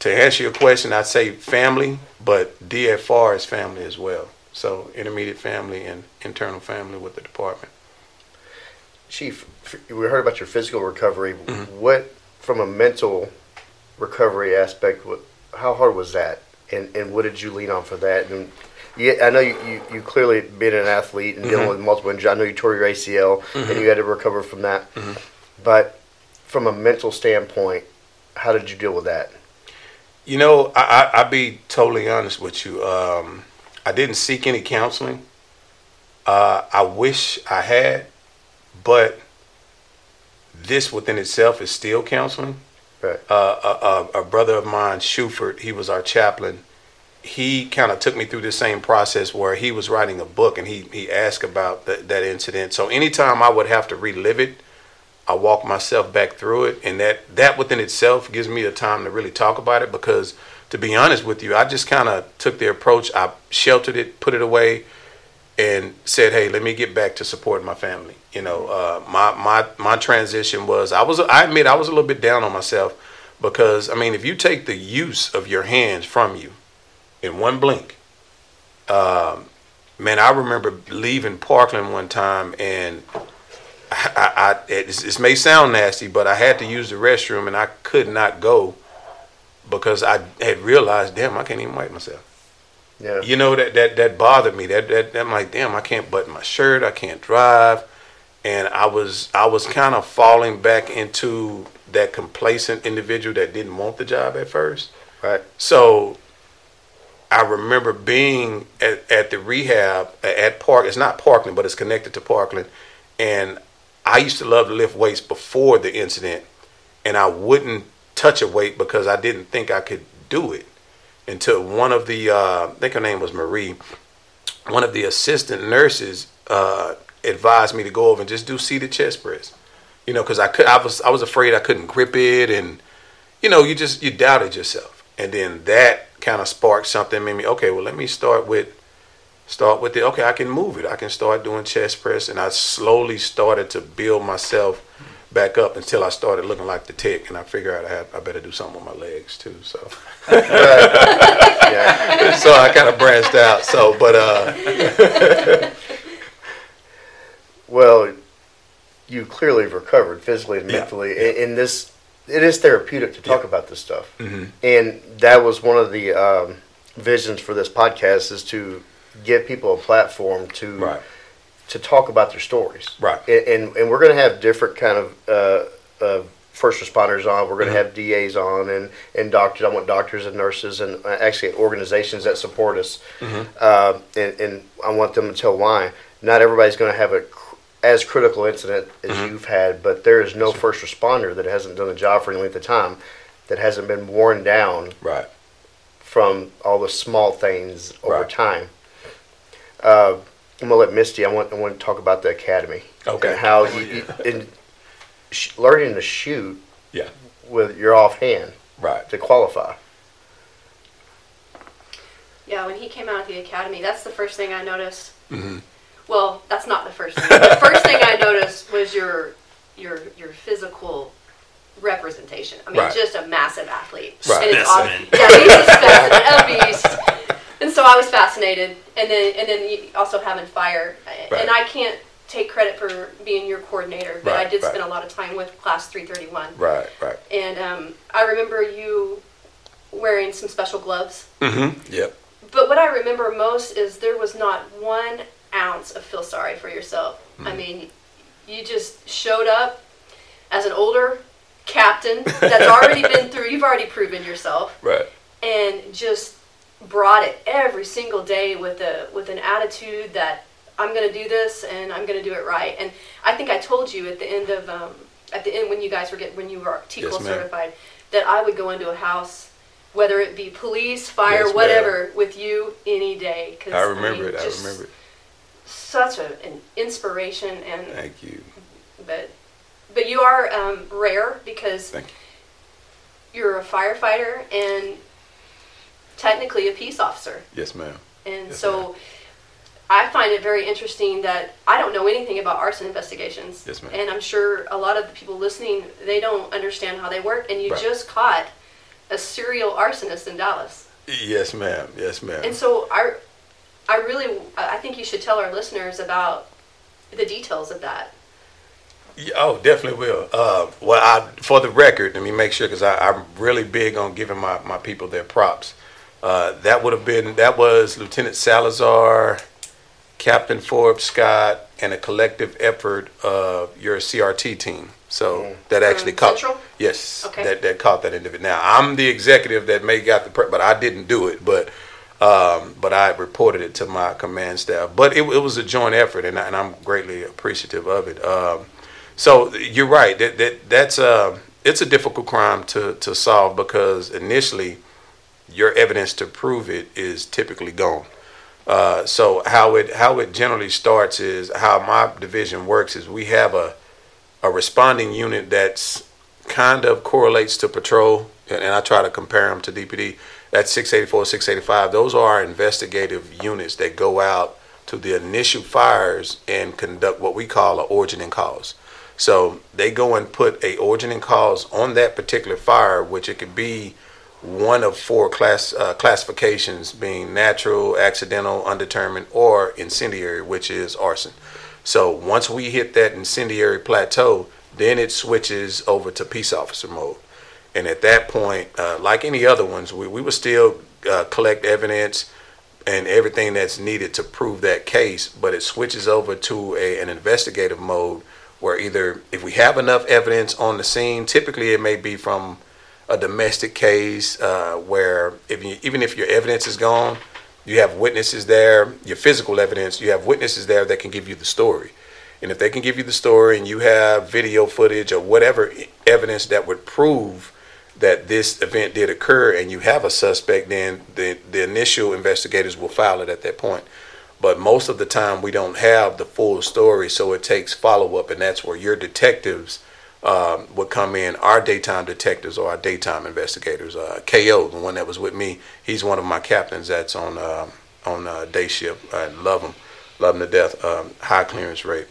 S1: to answer your question, I'd say family, but DFR is family as well. So intermediate family and internal family with the department.
S2: Chief, we heard about your physical recovery.
S1: Mm-hmm.
S2: What, from a mental recovery aspect, what, how hard was that? And, and what did you lean on for that? And yeah, I know you, you, you clearly been an athlete and dealing
S1: Mhm.
S2: with multiple injuries. I know you tore your ACL
S1: Mhm.
S2: and you had to recover from that.
S1: Mhm.
S2: But from a mental standpoint, how did you deal with that?
S1: You know, I, I, I'll be totally honest with you. Um, I didn't seek any counseling. Uh, I wish I had, but this within itself is still counseling.
S2: Right.
S1: Uh, a, a, a brother of mine, Shuford, he was our chaplain. He kind of took me through the same process where he was writing a book and he, he asked about that that incident. So anytime I would have to relive it, I walk myself back through it, and that that within itself gives me the time to really talk about it. Because to be honest with you, I just kind of took the approach. I sheltered it, put it away, and said, "Hey, let me get back to supporting my family." You know, uh, my my my transition was I was I admit I was a little bit down on myself because I mean, if you take the use of your hands from you in one blink, um, man, I remember leaving Parkland one time and I, I it, may sound nasty, but I had to use the restroom and I could not go because I had realized, damn, I can't even wipe myself.
S2: Yeah.
S1: You know that that that bothered me. That that I'm like, damn, I can't button my shirt. I can't drive, and I was I was kind of falling back into that complacent individual that didn't want the job at first.
S2: Right.
S1: So I remember being at, at the rehab at Park. It's not Parkland, but it's connected to Parkland. And I used to love to lift weights before the incident, and I wouldn't touch a weight because I didn't think I could do it until one of the uh, I think her name was Marie, one of the assistant nurses uh, advised me to go over and just do seated chest press. You know, because I could I was I was afraid I couldn't grip it, and you know you just you doubted yourself, and then that kind of sparked something made me okay. Well, let me start with start with it. okay. I can move it. I can start doing chest press, and I slowly started to build myself back up until I started looking like the tick, and I figured out I had I better do something with my legs too. So, *laughs*
S2: Yeah.
S1: so I kind of branched out. So, but uh, *laughs*
S2: Well, you clearly have recovered physically and
S1: Yeah.
S2: mentally. And, and this, it is therapeutic to talk
S1: Yeah.
S2: about this stuff.
S1: Mhm.
S2: And that was one of the um, visions for this podcast is to give people a platform to
S1: right,
S2: to talk about their stories.
S1: Right.
S2: And and, and we're going to have different kind of uh, uh, first responders on. We're going to
S1: Mhm.
S2: have DAs on and and doctors. I want doctors and nurses and uh, actually organizations that support us.
S1: Mhm.
S2: Uh, and and I want them to tell why. Not everybody's going to have a cr- as critical incident as
S1: Mhm.
S2: you've had, but there is no first responder that hasn't done the job for any length of time that hasn't been worn down
S1: right,
S2: from all the small things over
S1: Right.
S2: time. Uh, I'm gonna let Misty. I want I want to talk about the academy.
S1: Okay.
S2: And how you, you in sh- learning to shoot
S1: yeah,
S2: with your offhand
S1: right,
S2: to qualify.
S3: Yeah, when he came out of the academy, that's the first thing I noticed.
S1: hmm
S3: Well, that's not the first thing. the first thing I noticed was your your your physical representation. I mean,
S1: Right.
S3: just a massive athlete.
S1: Right.
S3: And it's ob-
S4: Specimen.
S3: yeah, he's a specimen, a beast. So I was fascinated, and then and then also having fire,
S1: Right.
S3: and I can't take credit for being your coordinator, but I did
S1: right.
S3: spend a lot of time with Class 331,
S1: right, right.
S3: and um, I remember you wearing some special gloves.
S1: hmm Yep.
S3: But what I remember most is there was not one ounce of feel sorry for yourself. I mean, you just showed up as an older captain that's already *laughs* been through, you've already proven yourself,
S1: Right.
S3: and just brought it every single day with a with an attitude that I'm going to do this and I'm going to do it right. And I think I told you at the end of um, at the end when you guys were get when you were TCOLE
S1: Yes,
S3: certified that I would go into a house, whether it be police, fire,
S1: Yes, ma'am.
S3: whatever, with you any day. Cause,
S1: I remember
S3: mean,
S1: it. I remember it.
S3: Such a, an inspiration, and
S1: Thank you.
S3: but but you are um, rare because
S1: Thank you.
S3: you're a firefighter and technically a peace officer.
S1: Yes, ma'am.
S3: And
S1: Yes,
S3: so I find it very interesting that I don't know anything about arson investigations.
S1: Yes, ma'am.
S3: And I'm sure a lot of the people listening, they don't understand how they work. And you
S1: Right.
S3: just caught a serial arsonist in Dallas.
S1: Yes, ma'am. Yes, ma'am.
S3: And so I, I really, I think you should tell our listeners about the details of that.
S1: Yeah, oh, definitely will. Uh, well, I, for the record, let me make sure because I'm really big on giving my, my people their props. Uh, that would have been that was Lieutenant Salazar, Captain Forbes Scott, and a collective effort of your CRT team. So that actually
S3: From
S1: caught
S3: Central?
S1: yes,
S3: Okay.
S1: that that caught that individual. Now I'm the executive that may got the pre- but I didn't do it, but. Um, but I reported it to my command staff. But it, it was a joint effort, and, I, and I'm greatly appreciative of it. Um, so you're right. That, that that's a it's a difficult crime to, to solve because initially your evidence to prove it is typically gone. Uh, so how it how it generally starts is how my division works is we have a a responding unit that's kind of correlates to patrol, and, and I try to compare them to DPD. That's 684, 685. Those are our investigative units that go out to the initial fires and conduct what we call a origin and cause. So they go and put a origin and cause on that particular fire, which it could be one of four class uh, classifications, being natural, accidental, undetermined, or incendiary, which is arson. So once we hit that incendiary plateau, then it switches over to peace officer mode. And at that point, uh, like any other ones, we, we will still uh, collect evidence and everything that's needed to prove that case, but it switches over to a, an investigative mode where either if we have enough evidence on the scene, typically it may be from a domestic case uh, where if you, even if your evidence is gone, you have witnesses there, your physical evidence, you have witnesses there that can give you the story. And if they can give you the story and you have video footage or whatever evidence that would prove that this event did occur and you have a suspect, then the, the initial investigators will file it at that point. But most of the time, we don't have the full story, so it takes follow up, and that's where your detectives um, would come in. Our daytime detectives or our daytime investigators. Uh, KO, the one that was with me, he's one of my captains that's on uh, on uh, day shift. I love him, love him to death. Um, high clearance rate.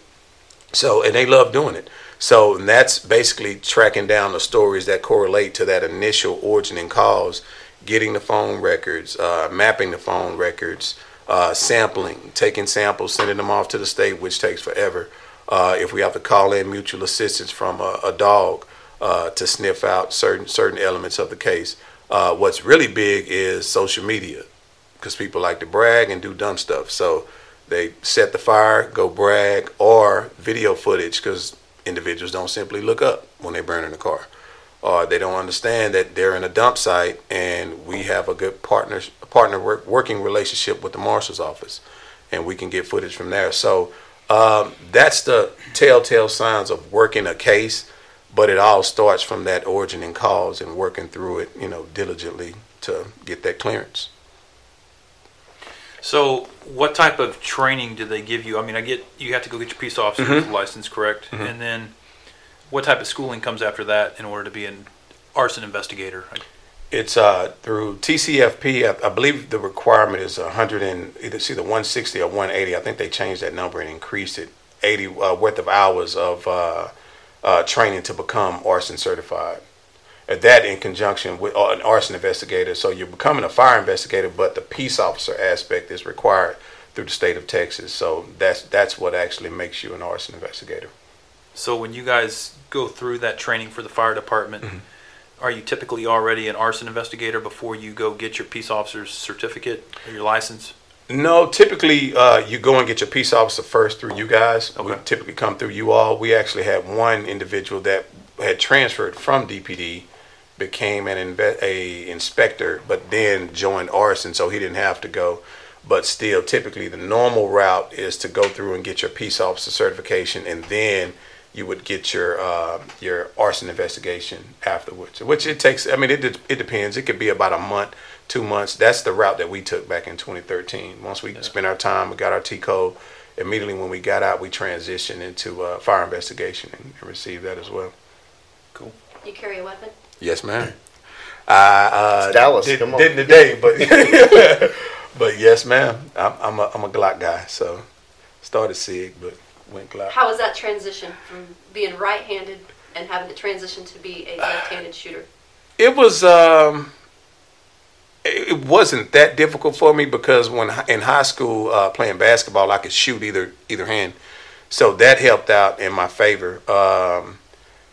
S1: So, and they love doing it. So, and that's basically tracking down the stories that correlate to that initial origin and cause, getting the phone records, uh, mapping the phone records, uh, sampling, taking samples, sending them off to the state, which takes forever. Uh, if we have to call in mutual assistance from a, a dog uh, to sniff out certain certain elements of the case. Uh, what's really big is social media, because people like to brag and do dumb stuff. So they set the fire, go brag, or video footage, because individuals don't simply look up when they burn in a car or they don't understand that they're in a dump site and we have a good partner partner work, working relationship with the marshal's office and we can get footage from there so um, that's the telltale signs of working a case but it all starts from that origin and cause and working through it you know diligently to get that clearance
S4: So, what type of training do they give you? I mean, I get you have to go get your peace officer's
S1: Mhm.
S4: license, correct? And then, what type of schooling comes after that in order to be an arson investigator?
S1: It's uh, through TCFP. I, I believe the requirement is 100 and either it's either 160 or 180. I think they changed that number and increased it 80 uh, worth of hours of uh, uh, training to become arson certified. And that in conjunction with uh, an arson investigator. So you're becoming a fire investigator, but the peace officer aspect is required through the state of Texas. So that's that's what actually makes you an arson investigator.
S4: So, when you guys go through that training for the fire department,
S1: Mm-hmm.
S4: Are you typically already an arson investigator before you go get your peace officer's certificate or your license?
S1: No, typically uh, you go and get your peace officer first through you guys. We typically come through you all. We actually had one individual that had transferred from DPD, became an inve- a inspector, but then joined arson, so he didn't have to go. But still, typically the normal route is to go through and get your peace officer certification, and then you would get your uh, your arson investigation afterwards. Which it takes. I mean, it de- it depends. It could be about a month, two months. That's the route that we took back in 2013. Once we spent our time, we got our TCOLE. Immediately when we got out, we transitioned into uh, fire investigation and, and received that as well. Cool.
S3: You carry a weapon?
S1: Yes, ma'am. I uh,
S2: It's Dallas,
S1: Did,
S2: come on.
S1: Didn't today, but *laughs* but yes, ma'am. I'm, I'm a I'm a Glock guy. So started Sig, but Glock.
S3: How was that transition from being right-handed and having to transition to be a left-handed shooter?
S1: It was um, it it wasn't that difficult for me because when in high school uh, playing basketball, I could shoot either either hand, so that helped out in my favor. Um,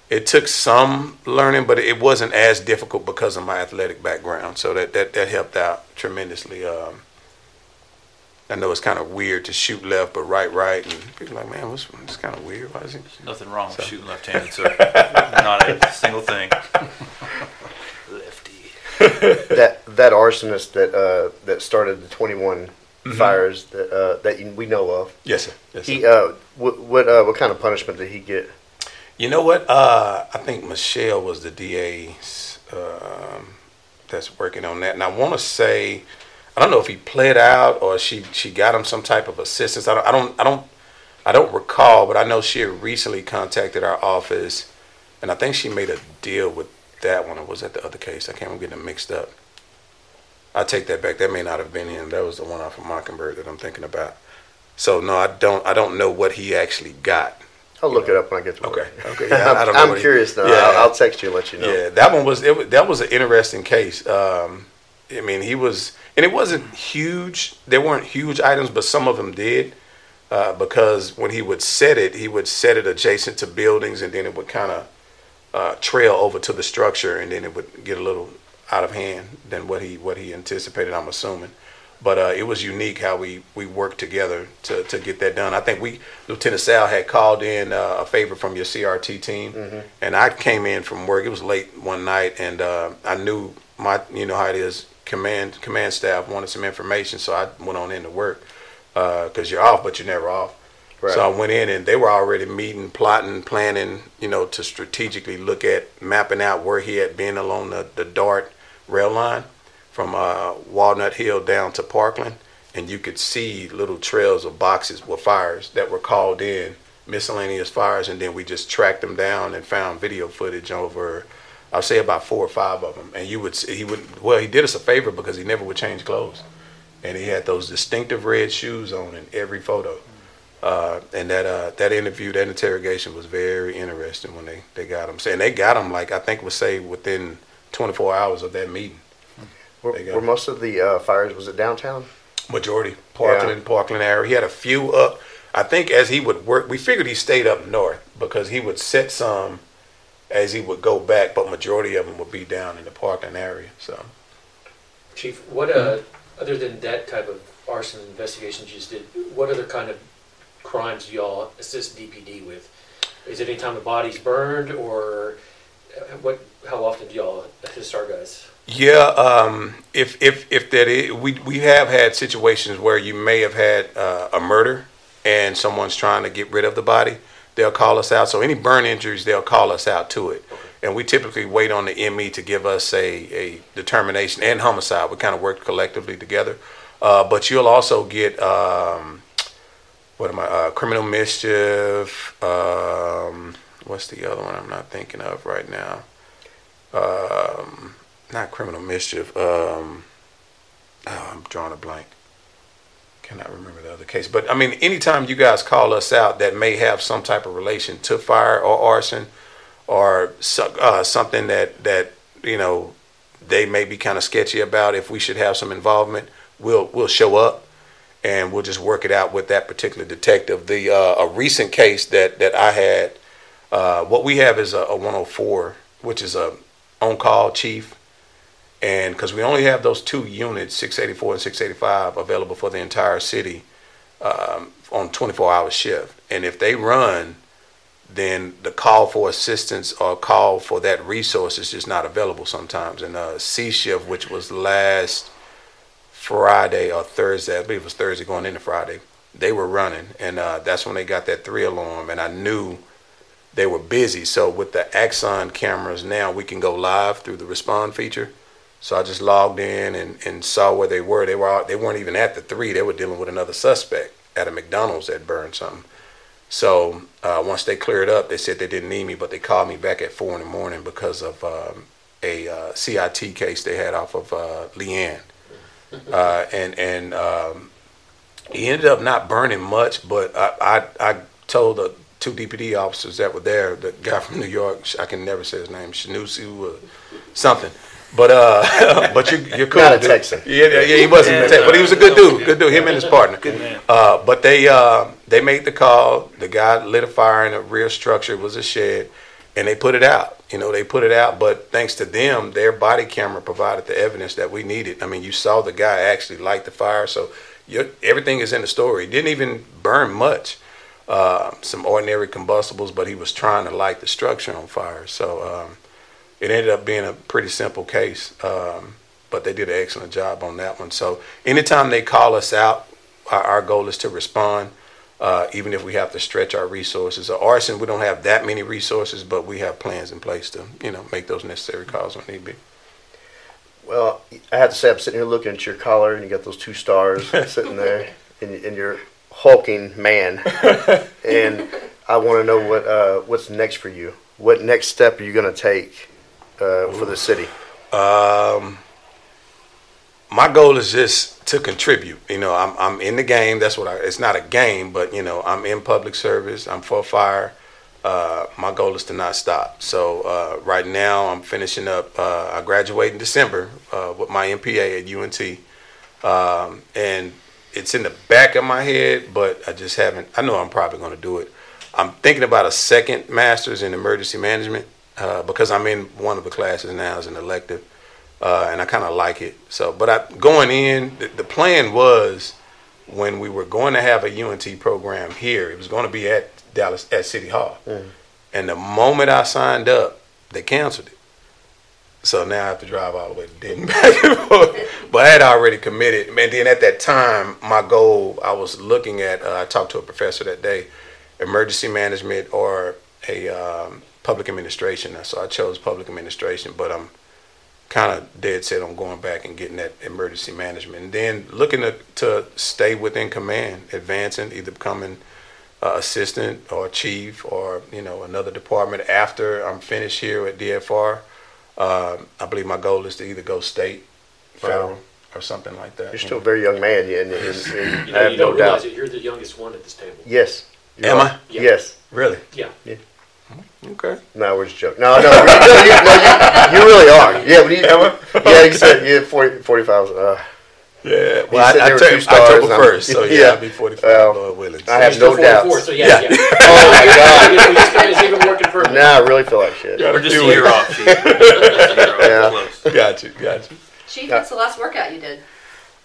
S1: it took some learning, but it wasn't as difficult because of my athletic background. So that that, that helped out tremendously. Um, I know it's kind of weird to shoot left but right right, and people are like, man, what's it's kind of weird. Why is it?
S4: Nothing wrong with shooting left-handed, sir. *laughs* Not a single thing. Lefty. *laughs*
S2: that that arsonist that uh, that started the 21
S1: Mm-hmm.
S2: fires that uh, that you, we know of.
S1: Yes, sir. Yes, sir.
S2: He uh, what what uh, what kind of punishment did he get?
S1: You know what? Uh, I think Michelle was the DA um, that's working on that, and I want to say, I don't know if he pled out or she she got him some type of assistance. I don't I don't I don't I don't recall, but I know she had recently contacted our office, and I think she made a deal with that one. Or was that the other case? I can't. I'm getting mixed up. I take that back. That may not have been him. That was the one off of Mockingbird that I'm thinking about. So no, I don't. I don't know what he actually got.
S2: I'll look it up when I get to
S1: Okay.
S2: work. *laughs*
S1: Okay. Yeah, I
S2: I'm,
S1: don't
S2: I'm
S1: what he-
S2: curious now.
S1: Yeah.
S2: I'll, I'll text you and let you know.
S1: Yeah, that one was it, that was an interesting case. Um, I mean, he was, and it wasn't huge. There weren't huge items, but some of them did. Uh, because when he would set it, he would set it adjacent to buildings, and then it would kind of uh, trail over to the structure, and then it would get a little out of hand than what he what he anticipated. I'm assuming, But uh, it was unique how we, we worked together to, to get that done. I think we Lieutenant Sal had called in uh, a favor from your CRT team, and I came in from work. It was late one night, and uh, I knew my you know how it is. Command command staff wanted some information, so I went on in to work because you're off, but you're never off.
S2: Right.
S1: So I went in and they were already meeting, plotting, planning, you know, to strategically look at mapping out where he had been along the, the DART rail line from uh, Walnut Hill down to Parkland. And you could see little trails of boxes with fires that were called in, miscellaneous fires. And then we just tracked them down and found video footage over, I'll say about four or five of them. And you would see, he would, well, he did us a favor because he never would change clothes. And he had those distinctive red shoes on in every photo. Uh, and that uh, that interview, that interrogation was very interesting when they, they got him. And they got him like I think was say within 24 hours of that meeting.
S2: Were, were most of the uh, fires was it downtown?
S1: Majority Parkland, Parkland area. He had a few up. I think as he would work, we figured he stayed up north because he would set some as he would go back, but majority of them would be down in the parking area. So
S5: Chief, what uh, other than that type of arson investigations you just did, what other kind of crimes do y'all assist DPD with? Is it any time a body's burned, or uh, what? How often do y'all assist our guys?
S1: Yeah, um, if if if that is, we we have had situations where you may have had uh, a murder and someone's trying to get rid of the body. They'll call us out. So any burn injuries, they'll call us out to it, and we typically wait on the ME to give us a a determination and homicide. We kind of work collectively together. Uh, but you'll also get um, what am I? Uh, criminal mischief. Um, what's the other one? I'm not thinking of right now. Um, not criminal mischief. Um, oh, I'm drawing a blank. Cannot remember the other case. But I mean, anytime you guys call us out that may have some type of relation to fire or arson, or uh, something that that you know they may be kind of sketchy about, if we should have some involvement, we'll we'll show up and we'll just work it out with that particular detective. The uh, a recent case that that I had, uh, what we have is a, a 104, which is a on call chief, and because we only have those two units, 684 and 685, available for the entire city um, on 24 hour shift, and if they run, then the call for assistance or call for that resource is just not available sometimes. And uh, C shift, which was last Friday or Thursday, I believe it was Thursday going into Friday, they were running, and uh, that's when they got that three alarm, and I knew they were busy. So with the Axon cameras now, we can go live through the respond feature. So I just logged in and, and saw where they were. They were out, they weren't even at the three. They were dealing with another suspect at a McDonald's that burned something. So uh, once they cleared up, they said they didn't need me, but they called me back at four in the morning because of um, a uh, CIT case they had off of uh, Leanne, uh, and and um, he ended up not burning much, but I I, I told the two DPD officers that were there, the guy from New York, I can never say his name, Shanusu or something. But uh, *laughs* but you you're cool.
S2: Not a
S1: dude.
S2: Texan.
S1: Yeah, yeah, yeah, he wasn't, a Texan, but he was a good dude. Good dude. Him and his partner. Uh, but they uh, they made the call. The guy lit a fire in a rear structure. It was a shed, and they put it out. You know, they put it out. But thanks to them, their body camera provided the evidence that we needed. I mean, you saw the guy actually light the fire, so your, everything is in the story. It didn't even burn much. Uh, some ordinary combustibles, but he was trying to light the structure on fire. So um, it ended up being a pretty simple case. Um, but they did an excellent job on that one. So anytime they call us out, our, our goal is to respond, uh, even if we have to stretch our resources. At arson, we don't have that many resources, but we have plans in place to, you know, make those necessary calls when need be.
S2: Well, I have to say, I'm sitting here looking at your collar, and you got those two stars *laughs* sitting there, and, and you're hulking man. *laughs* and I want to know what uh, what's next for you. What next step are you going to take uh, for the city?
S1: Um, my goal is just to contribute. You know, I'm I'm in the game. That's what I. It's not a game, but you know, I'm in public service. I'm for fire. Uh, my goal is to not stop. So uh, right now, I'm finishing up. Uh, I graduate in December uh, with my MPA at UNT, um, and it's in the back of my head, but I just haven't. I know I'm probably going to do it. I'm thinking about a second master's in emergency management uh, because I'm in one of the classes now as an elective. uh, and I kind of like it. So, but I, going in, the, the plan was when we were going to have a UNT program here, it was going to be at Dallas at City Hall. And the moment I signed up, they canceled it. So now I have to drive all the way to Denton *laughs* back and forth. But I had already committed. And then at that time, my goal, I was looking at, uh, I talked to a professor that day, emergency management or a um, public administration. So I chose public administration, but I'm kind of dead set on going back and getting that emergency management. And then looking to, to stay within command, advancing, either becoming uh, assistant or chief or, you know, another department after I'm finished here at DFR. Um, I believe my goal is to either go state, federal, or something like that.
S2: You're still a very young man, yeah, and, and, and
S5: You
S2: I
S5: know,
S2: have
S5: you
S2: no
S5: don't realize
S2: doubt.
S5: it. You're the youngest one at this table.
S2: Yes. You
S1: Am
S2: are.
S1: I?
S5: Yeah.
S2: Yes.
S1: Really?
S5: Yeah.
S1: Okay.
S2: No, we're just joking. No, no, really, no, you, no you, you really are. Yeah, when you, yeah, you said you had 40, 45. Uh,
S1: Yeah. Well, I,
S2: said
S1: I,
S2: there
S1: took October first, so yeah,
S2: yeah.
S1: I'll be 45,
S2: Well,
S1: Lord willing.
S2: I have no
S5: still
S2: doubts.
S5: 44, so yeah,
S1: Yeah.
S5: yeah. *laughs*
S2: oh my *laughs* God!
S5: It's even more confirmed.
S2: Now I really feel like shit.
S4: We're just a year off, Chief. Just a year off.
S2: Yeah.
S4: Close.
S1: Got you, got you.
S3: Chief, what's the last workout you did?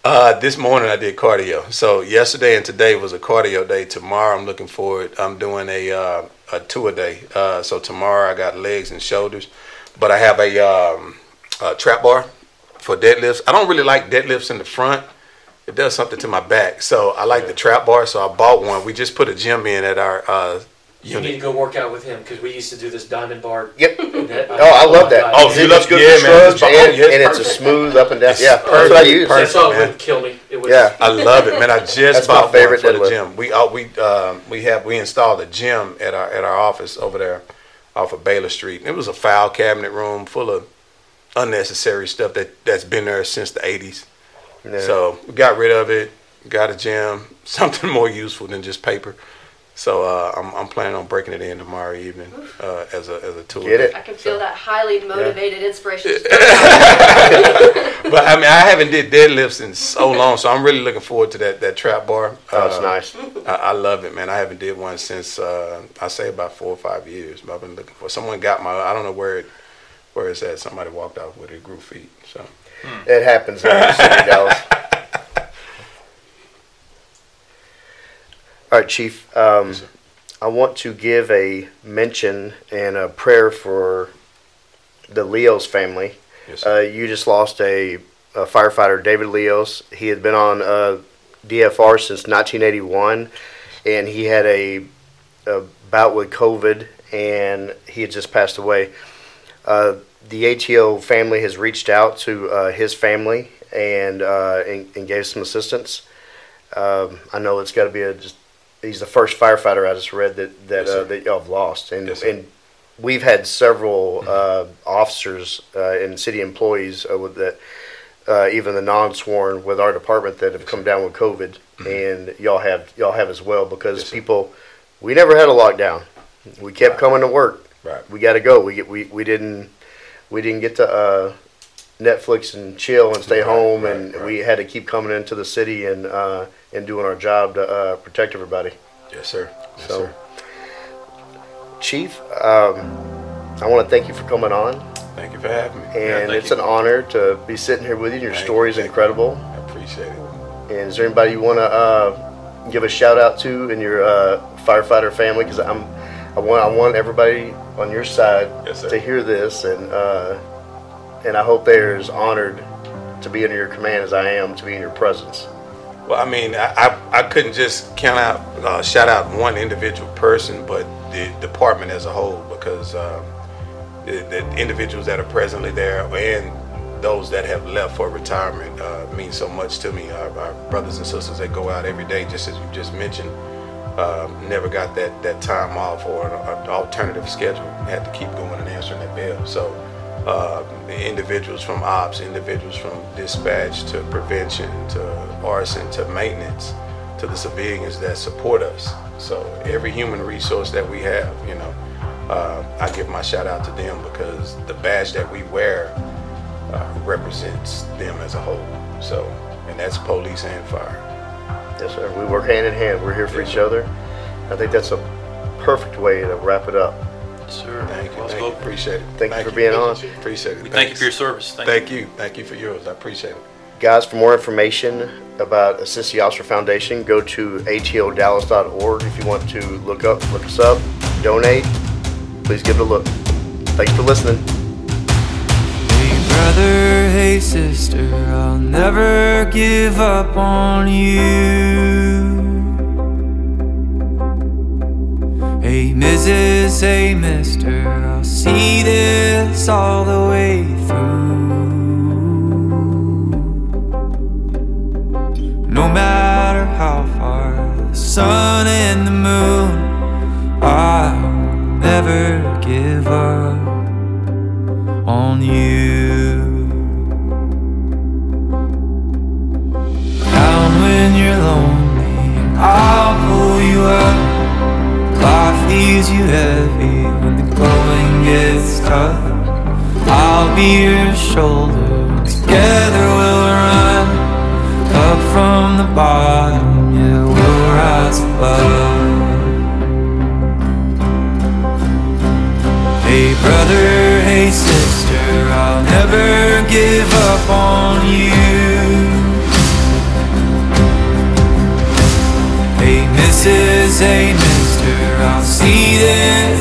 S1: Uh, this morning I did cardio. So yesterday and today was a cardio day. Tomorrow I'm looking forward. I'm doing a uh, a two a day. Uh, so tomorrow I got legs and shoulders, but I have a, um, a trap bar for deadlifts. I don't really like deadlifts in the front. It does something to my back. So I like the trap bar. So I bought one. We just put a gym in at our uh,
S5: You need to go work out with him because we used to do this diamond bar.
S2: Yep. *laughs*
S5: That,
S2: Oh, I love that.
S1: Oh,
S2: he
S1: you love-
S2: good
S1: yeah,
S2: for
S1: man,
S2: shrugs,
S1: it's- oh,
S2: and,
S1: yeah, it's
S2: and it's a smooth up and down.
S1: It's
S2: Yeah, that's what I
S1: perfect,
S2: use.
S5: That
S1: perfect.
S5: song
S1: man.
S5: wouldn't kill me. It was,
S2: Yeah.
S1: I love it, man. I *laughs* just
S2: That's my
S1: bought
S2: favorite
S1: one for the gym. We uh, we um, we have we installed a gym at our at our office over there off of Baylor Street. It was a file cabinet room full of unnecessary stuff that that's been there since the '80s.
S2: Yeah.
S1: So we got rid of it. Got a gym, *laughs* something more useful than just paper. So uh, I'm I'm planning on breaking it in tomorrow evening uh, as a as a tool.
S2: Get it?
S3: I can feel that highly motivated inspiration. *laughs*
S1: But I mean, I haven't did deadlifts in so long, so I'm really looking forward to that that trap bar.
S2: Oh, it's
S1: Uh,
S2: nice.
S1: I, I love it, man. I haven't did one since uh, I say about four or five years. But I've been looking for. Someone got my. I don't know where it where it's at. Somebody walked off with it, grew feet. So
S2: It happens in the city, Dallas. All right, Chief. Um,
S1: Yes.
S2: I want to give a mention and a prayer for the Leos family.
S1: yes.
S2: Uh, you just lost a, a firefighter, David Leos. He had been on uh, DFR since 1981, and he had a, a bout with COVID, and he had just passed away. Uh, the ATO family has reached out to uh, his family and, uh, and and gave some assistance. Um, I know it's got to be a just. He's the first firefighter I just read that that
S1: Yes,
S2: uh, that y'all have lost, and
S1: Yes,
S2: and we've had several uh, officers uh, and city employees uh, with that, uh, even the non-sworn with our department that have come down with COVID, and y'all have y'all have as well because
S1: Yes,
S2: people, we never had a lockdown. We kept coming to work.
S1: Right.
S2: We got to go. We get we, we didn't we didn't get to uh, Netflix and chill and stay
S1: Right,
S2: home,
S1: right,
S2: and
S1: right.
S2: we had to keep coming into the city and uh, and doing our job to uh, protect everybody.
S1: yes, sir. Yes,
S2: So,
S1: sir.
S2: Chief, um, I want to thank you for coming on,
S1: Thank you for having me.
S2: and
S4: thank
S2: it's
S4: you.
S2: an honor to be sitting here with you. Your
S1: Thank
S2: story is
S1: you.
S2: incredible.
S1: I appreciate it.
S2: And is there anybody you want to uh, give a shout out to in your uh, firefighter family? Because I'm, I want, I want everybody on your side
S1: Yes,
S2: to hear this, and uh, and I hope they're as honored to be under your command as I am to be in your presence.
S1: Well, I mean, I, I, I couldn't just count out, uh, shout out one individual person, but the department as a whole, because uh, the, the individuals that are presently there and those that have left for retirement uh, mean so much to me. Our, our brothers and sisters that go out every day, just as you just mentioned, um, never got that, that time off or an, an alternative schedule. Had to keep going and answering that bell. So uh, the individuals from ops, individuals from dispatch to prevention to arson to maintenance to the civilians that support us. So every human resource that we have, you know, uh, I give my shout out to them because the badge that we wear uh, represents them as a whole. So, and that's police and fire.
S2: Yes, sir. We work hand in hand. We're here for each other. I think that's a perfect way to wrap it up.
S4: Yes, sir.
S1: Thank you.
S4: Well
S1: Thank you. Appreciate it.
S2: Thank you for being
S3: Thank
S2: on.
S3: you,
S1: Appreciate it.
S4: We thank you for your service. Thank,
S1: Thank you. Thank you for yours. I appreciate it.
S2: Guys, for more information about Assist the Officer Foundation, go to atodallas.org. If you want to look up, look us up, donate, please give it a look. Thanks for listening.
S6: Hey brother, hey sister, I'll never give up on you. Hey Mrs., hey mister, I'll see this all the way through. No matter how far the sun and the moon, I'll never give up on you. Down when you're lonely, I'll pull you up. Life leaves you heavy when the going gets tough. I'll be your shoulder. Together we'll run up from the bottom. Yeah, we'll rise above. Hey brother, hey sister, I'll never give up on you. Hey Mrs., hey see